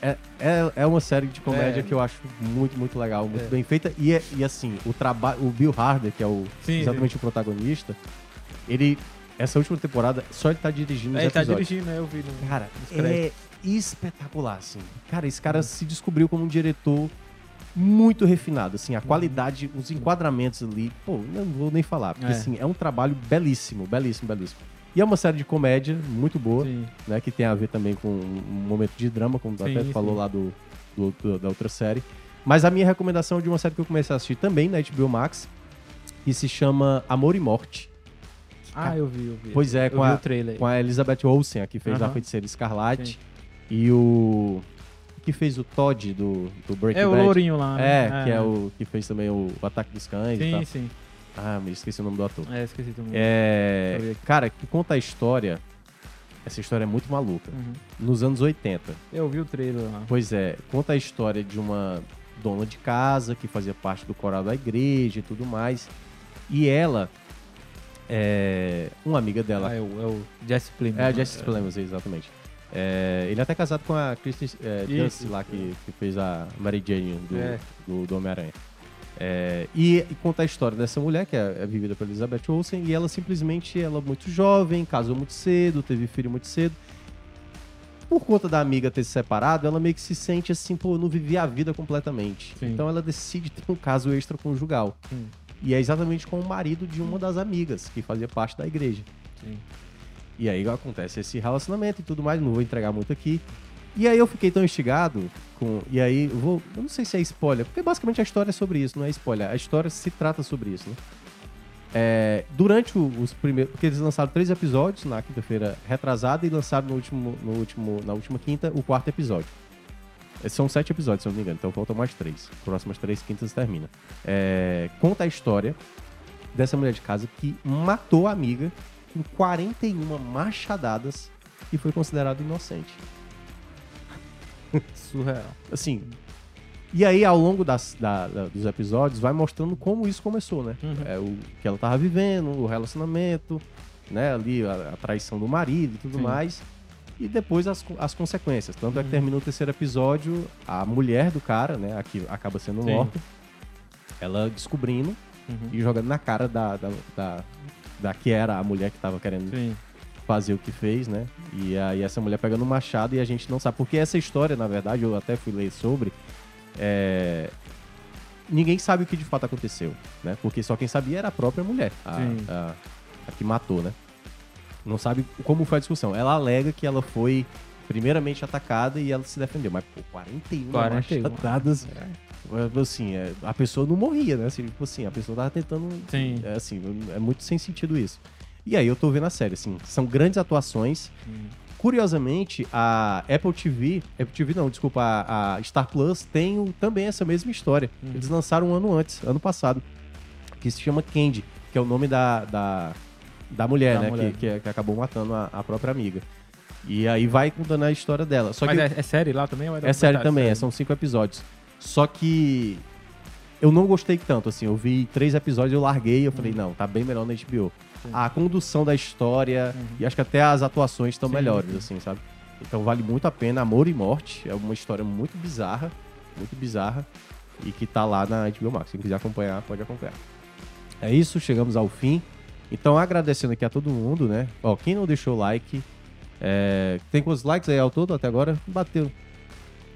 É, é, é uma série de comédia É. que eu acho muito, muito legal, muito É. bem feita. E, é- e assim, o trabalho. O Bill Harder, que é o, Sim, exatamente o protagonista, ele. Essa última temporada, só ele tá dirigindo é, ele tá episódios. dirigindo, né? Eu vi. No, Cara, é espetacular, assim. Cara, esse cara se descobriu como um diretor muito refinado, assim, a qualidade, os enquadramentos ali, pô, não vou nem falar, porque É. assim, é um trabalho belíssimo, belíssimo, belíssimo. E é uma série de comédia muito boa, Sim. né, que tem a ver também com um momento de drama, como Sim, até sim. falou lá do, do- do- da outra série. Mas a minha recomendação é de uma série que eu comecei a assistir também na HBO Max, que se chama Amor e Morte. Ah, eu vi, eu vi. Pois é, eu com a- o trailer. com a Elizabeth Olsen, a que fez a. Feiticeira Escarlate. E o. que fez o Todd do, do Breaking É o Bad. Lourinho lá. É, né? que é o que fez também o, o Ataque dos Cães e tal. Sim, sim. Ah, me esqueci o nome do ator. É, esqueci também. É, cara, que conta a história. Essa história é muito maluca. Uhum. Nos anos 80. Eu vi o trailer lá. Pois é, conta a história de uma dona de casa que fazia parte do coral da igreja e tudo mais. E ela, é, uma amiga dela, Ah, é o, é o Jesse Plemons. É, a né? Jessica Plemons, exatamente. É, ele é até casado com a Kristen é, Dunst lá, que, que fez a Mary Jane do, É. do, do Homem-Aranha. É, e, e conta a história dessa mulher, que é, é vivida pela Elizabeth Olsen, e ela simplesmente, ela é muito jovem, casou muito cedo, teve filho muito cedo. Por conta da amiga ter se separado, ela meio que se sente assim, pô, não vivi a vida completamente. Sim. Então ela decide ter um caso extraconjugal. Sim. E é exatamente com o marido de uma das amigas, que fazia parte da igreja. Sim. E aí acontece esse relacionamento e tudo mais, não vou entregar muito aqui. E aí eu fiquei tão instigado com. E aí eu vou. Eu não sei se é spoiler, porque basicamente a história é sobre isso, não é spoiler. A história se trata sobre isso, né? É, durante os primeiros. Porque eles lançaram três episódios na quinta-feira retrasada e lançaram no último, no último, na última quinta o quarto episódio. É, São sete episódios, se eu não me engano, então faltam mais três. Próximas três quintas termina. É, conta a história dessa mulher de casa que matou a amiga com 41 machadadas e foi considerado inocente. (laughs) Surreal. Assim. E aí, ao longo das, da- da- dos episódios, vai mostrando como isso começou, né? Uhum. É, o que ela tava vivendo, o relacionamento, né? Ali, a, a traição do marido e tudo Sim. mais. E depois as, as consequências. Tanto é que Uhum. termina o terceiro episódio, a mulher do cara, né? Aqui acaba sendo Sim. morta. Ela descobrindo Uhum. e jogando na cara da, da, da, da que era a mulher que tava querendo Sim. fazer o que fez, né? E aí essa mulher pegando o machado e a gente não sabe. Porque essa história, na verdade, eu até fui ler sobre. é, Ninguém sabe o que de fato aconteceu, né? Porque só quem sabia era a própria mulher, a, a- a que matou, né? Não sabe como foi a discussão. Ela alega que ela foi primeiramente atacada e ela se defendeu. Mas, pô, 41, 41. machadadas. é, Assim, é, a pessoa não morria, né? Assim, tipo assim, a pessoa tava tentando Sim. é assim, é muito sem sentido isso. E aí eu tô vendo a série, assim, são grandes atuações. Hum. Curiosamente, a Apple TV, Apple TV não, desculpa, a, a Star Plus tem o- também essa mesma história. Uhum. Eles lançaram um ano antes, ano passado, que se chama Candy, que é o nome da, da, da mulher, Da né, mulher. Que, que, que acabou matando a, a própria amiga. E aí vai contando a história dela. Só Mas que é, é série lá também? ou é série documentário? também, é, são cinco episódios. Só que eu não gostei tanto, assim. Eu vi três episódios, eu larguei e eu falei, não, tá bem melhor na HBO. Sim. A condução da história Uhum. e acho que até as atuações estão melhores, sim. assim, sabe? Então vale muito a pena. Amor e Morte é uma história muito bizarra, muito bizarra e que tá lá na HBO Max. Quem quiser acompanhar, pode acompanhar. É isso, chegamos ao fim. Então agradecendo aqui a todo mundo, né? Ó, quem não deixou like, é, tem quantos likes aí ao todo até agora? Bateu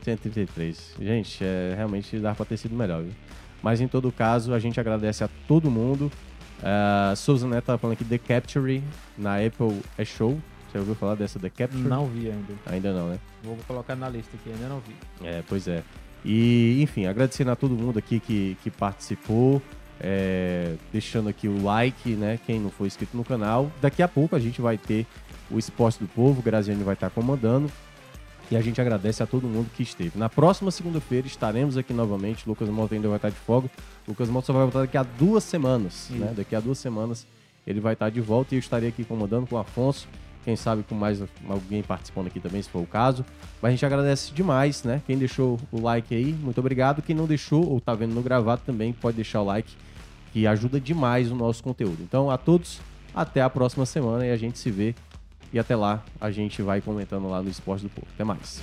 133. Gente, é, realmente dá pra ter sido melhor, viu? Mas em todo caso, a gente agradece a todo mundo. Uh, Souza Neto tá falando aqui The Capture na Apple é show. Você ouviu falar dessa The Capture? Não vi ainda. Ainda não, né? Vou colocar na lista aqui, ainda não vi. É, pois é. E, enfim, agradecendo a todo mundo aqui que, que participou, é, deixando aqui o like, né? Quem não for inscrito no canal. Daqui a pouco a gente vai ter o Esporte do Povo, o Graziani vai estar comandando. E a gente agradece a todo mundo que esteve. Na próxima segunda-feira estaremos aqui novamente. Lucas Mota ainda vai estar de folga. Lucas Mota só vai voltar daqui a duas semanas. Né? Daqui a duas semanas ele vai estar de volta e eu estarei aqui comandando com o Afonso. Quem sabe com mais alguém participando aqui também, se for o caso. Mas a gente agradece demais, né? Quem deixou o like aí, muito obrigado. Quem não deixou ou tá vendo no gravado também, pode deixar o like, que ajuda demais o nosso conteúdo. Então, a todos, até a próxima semana e a gente se vê. E até lá, a gente vai comentando lá no Esporte do Povo. Até mais.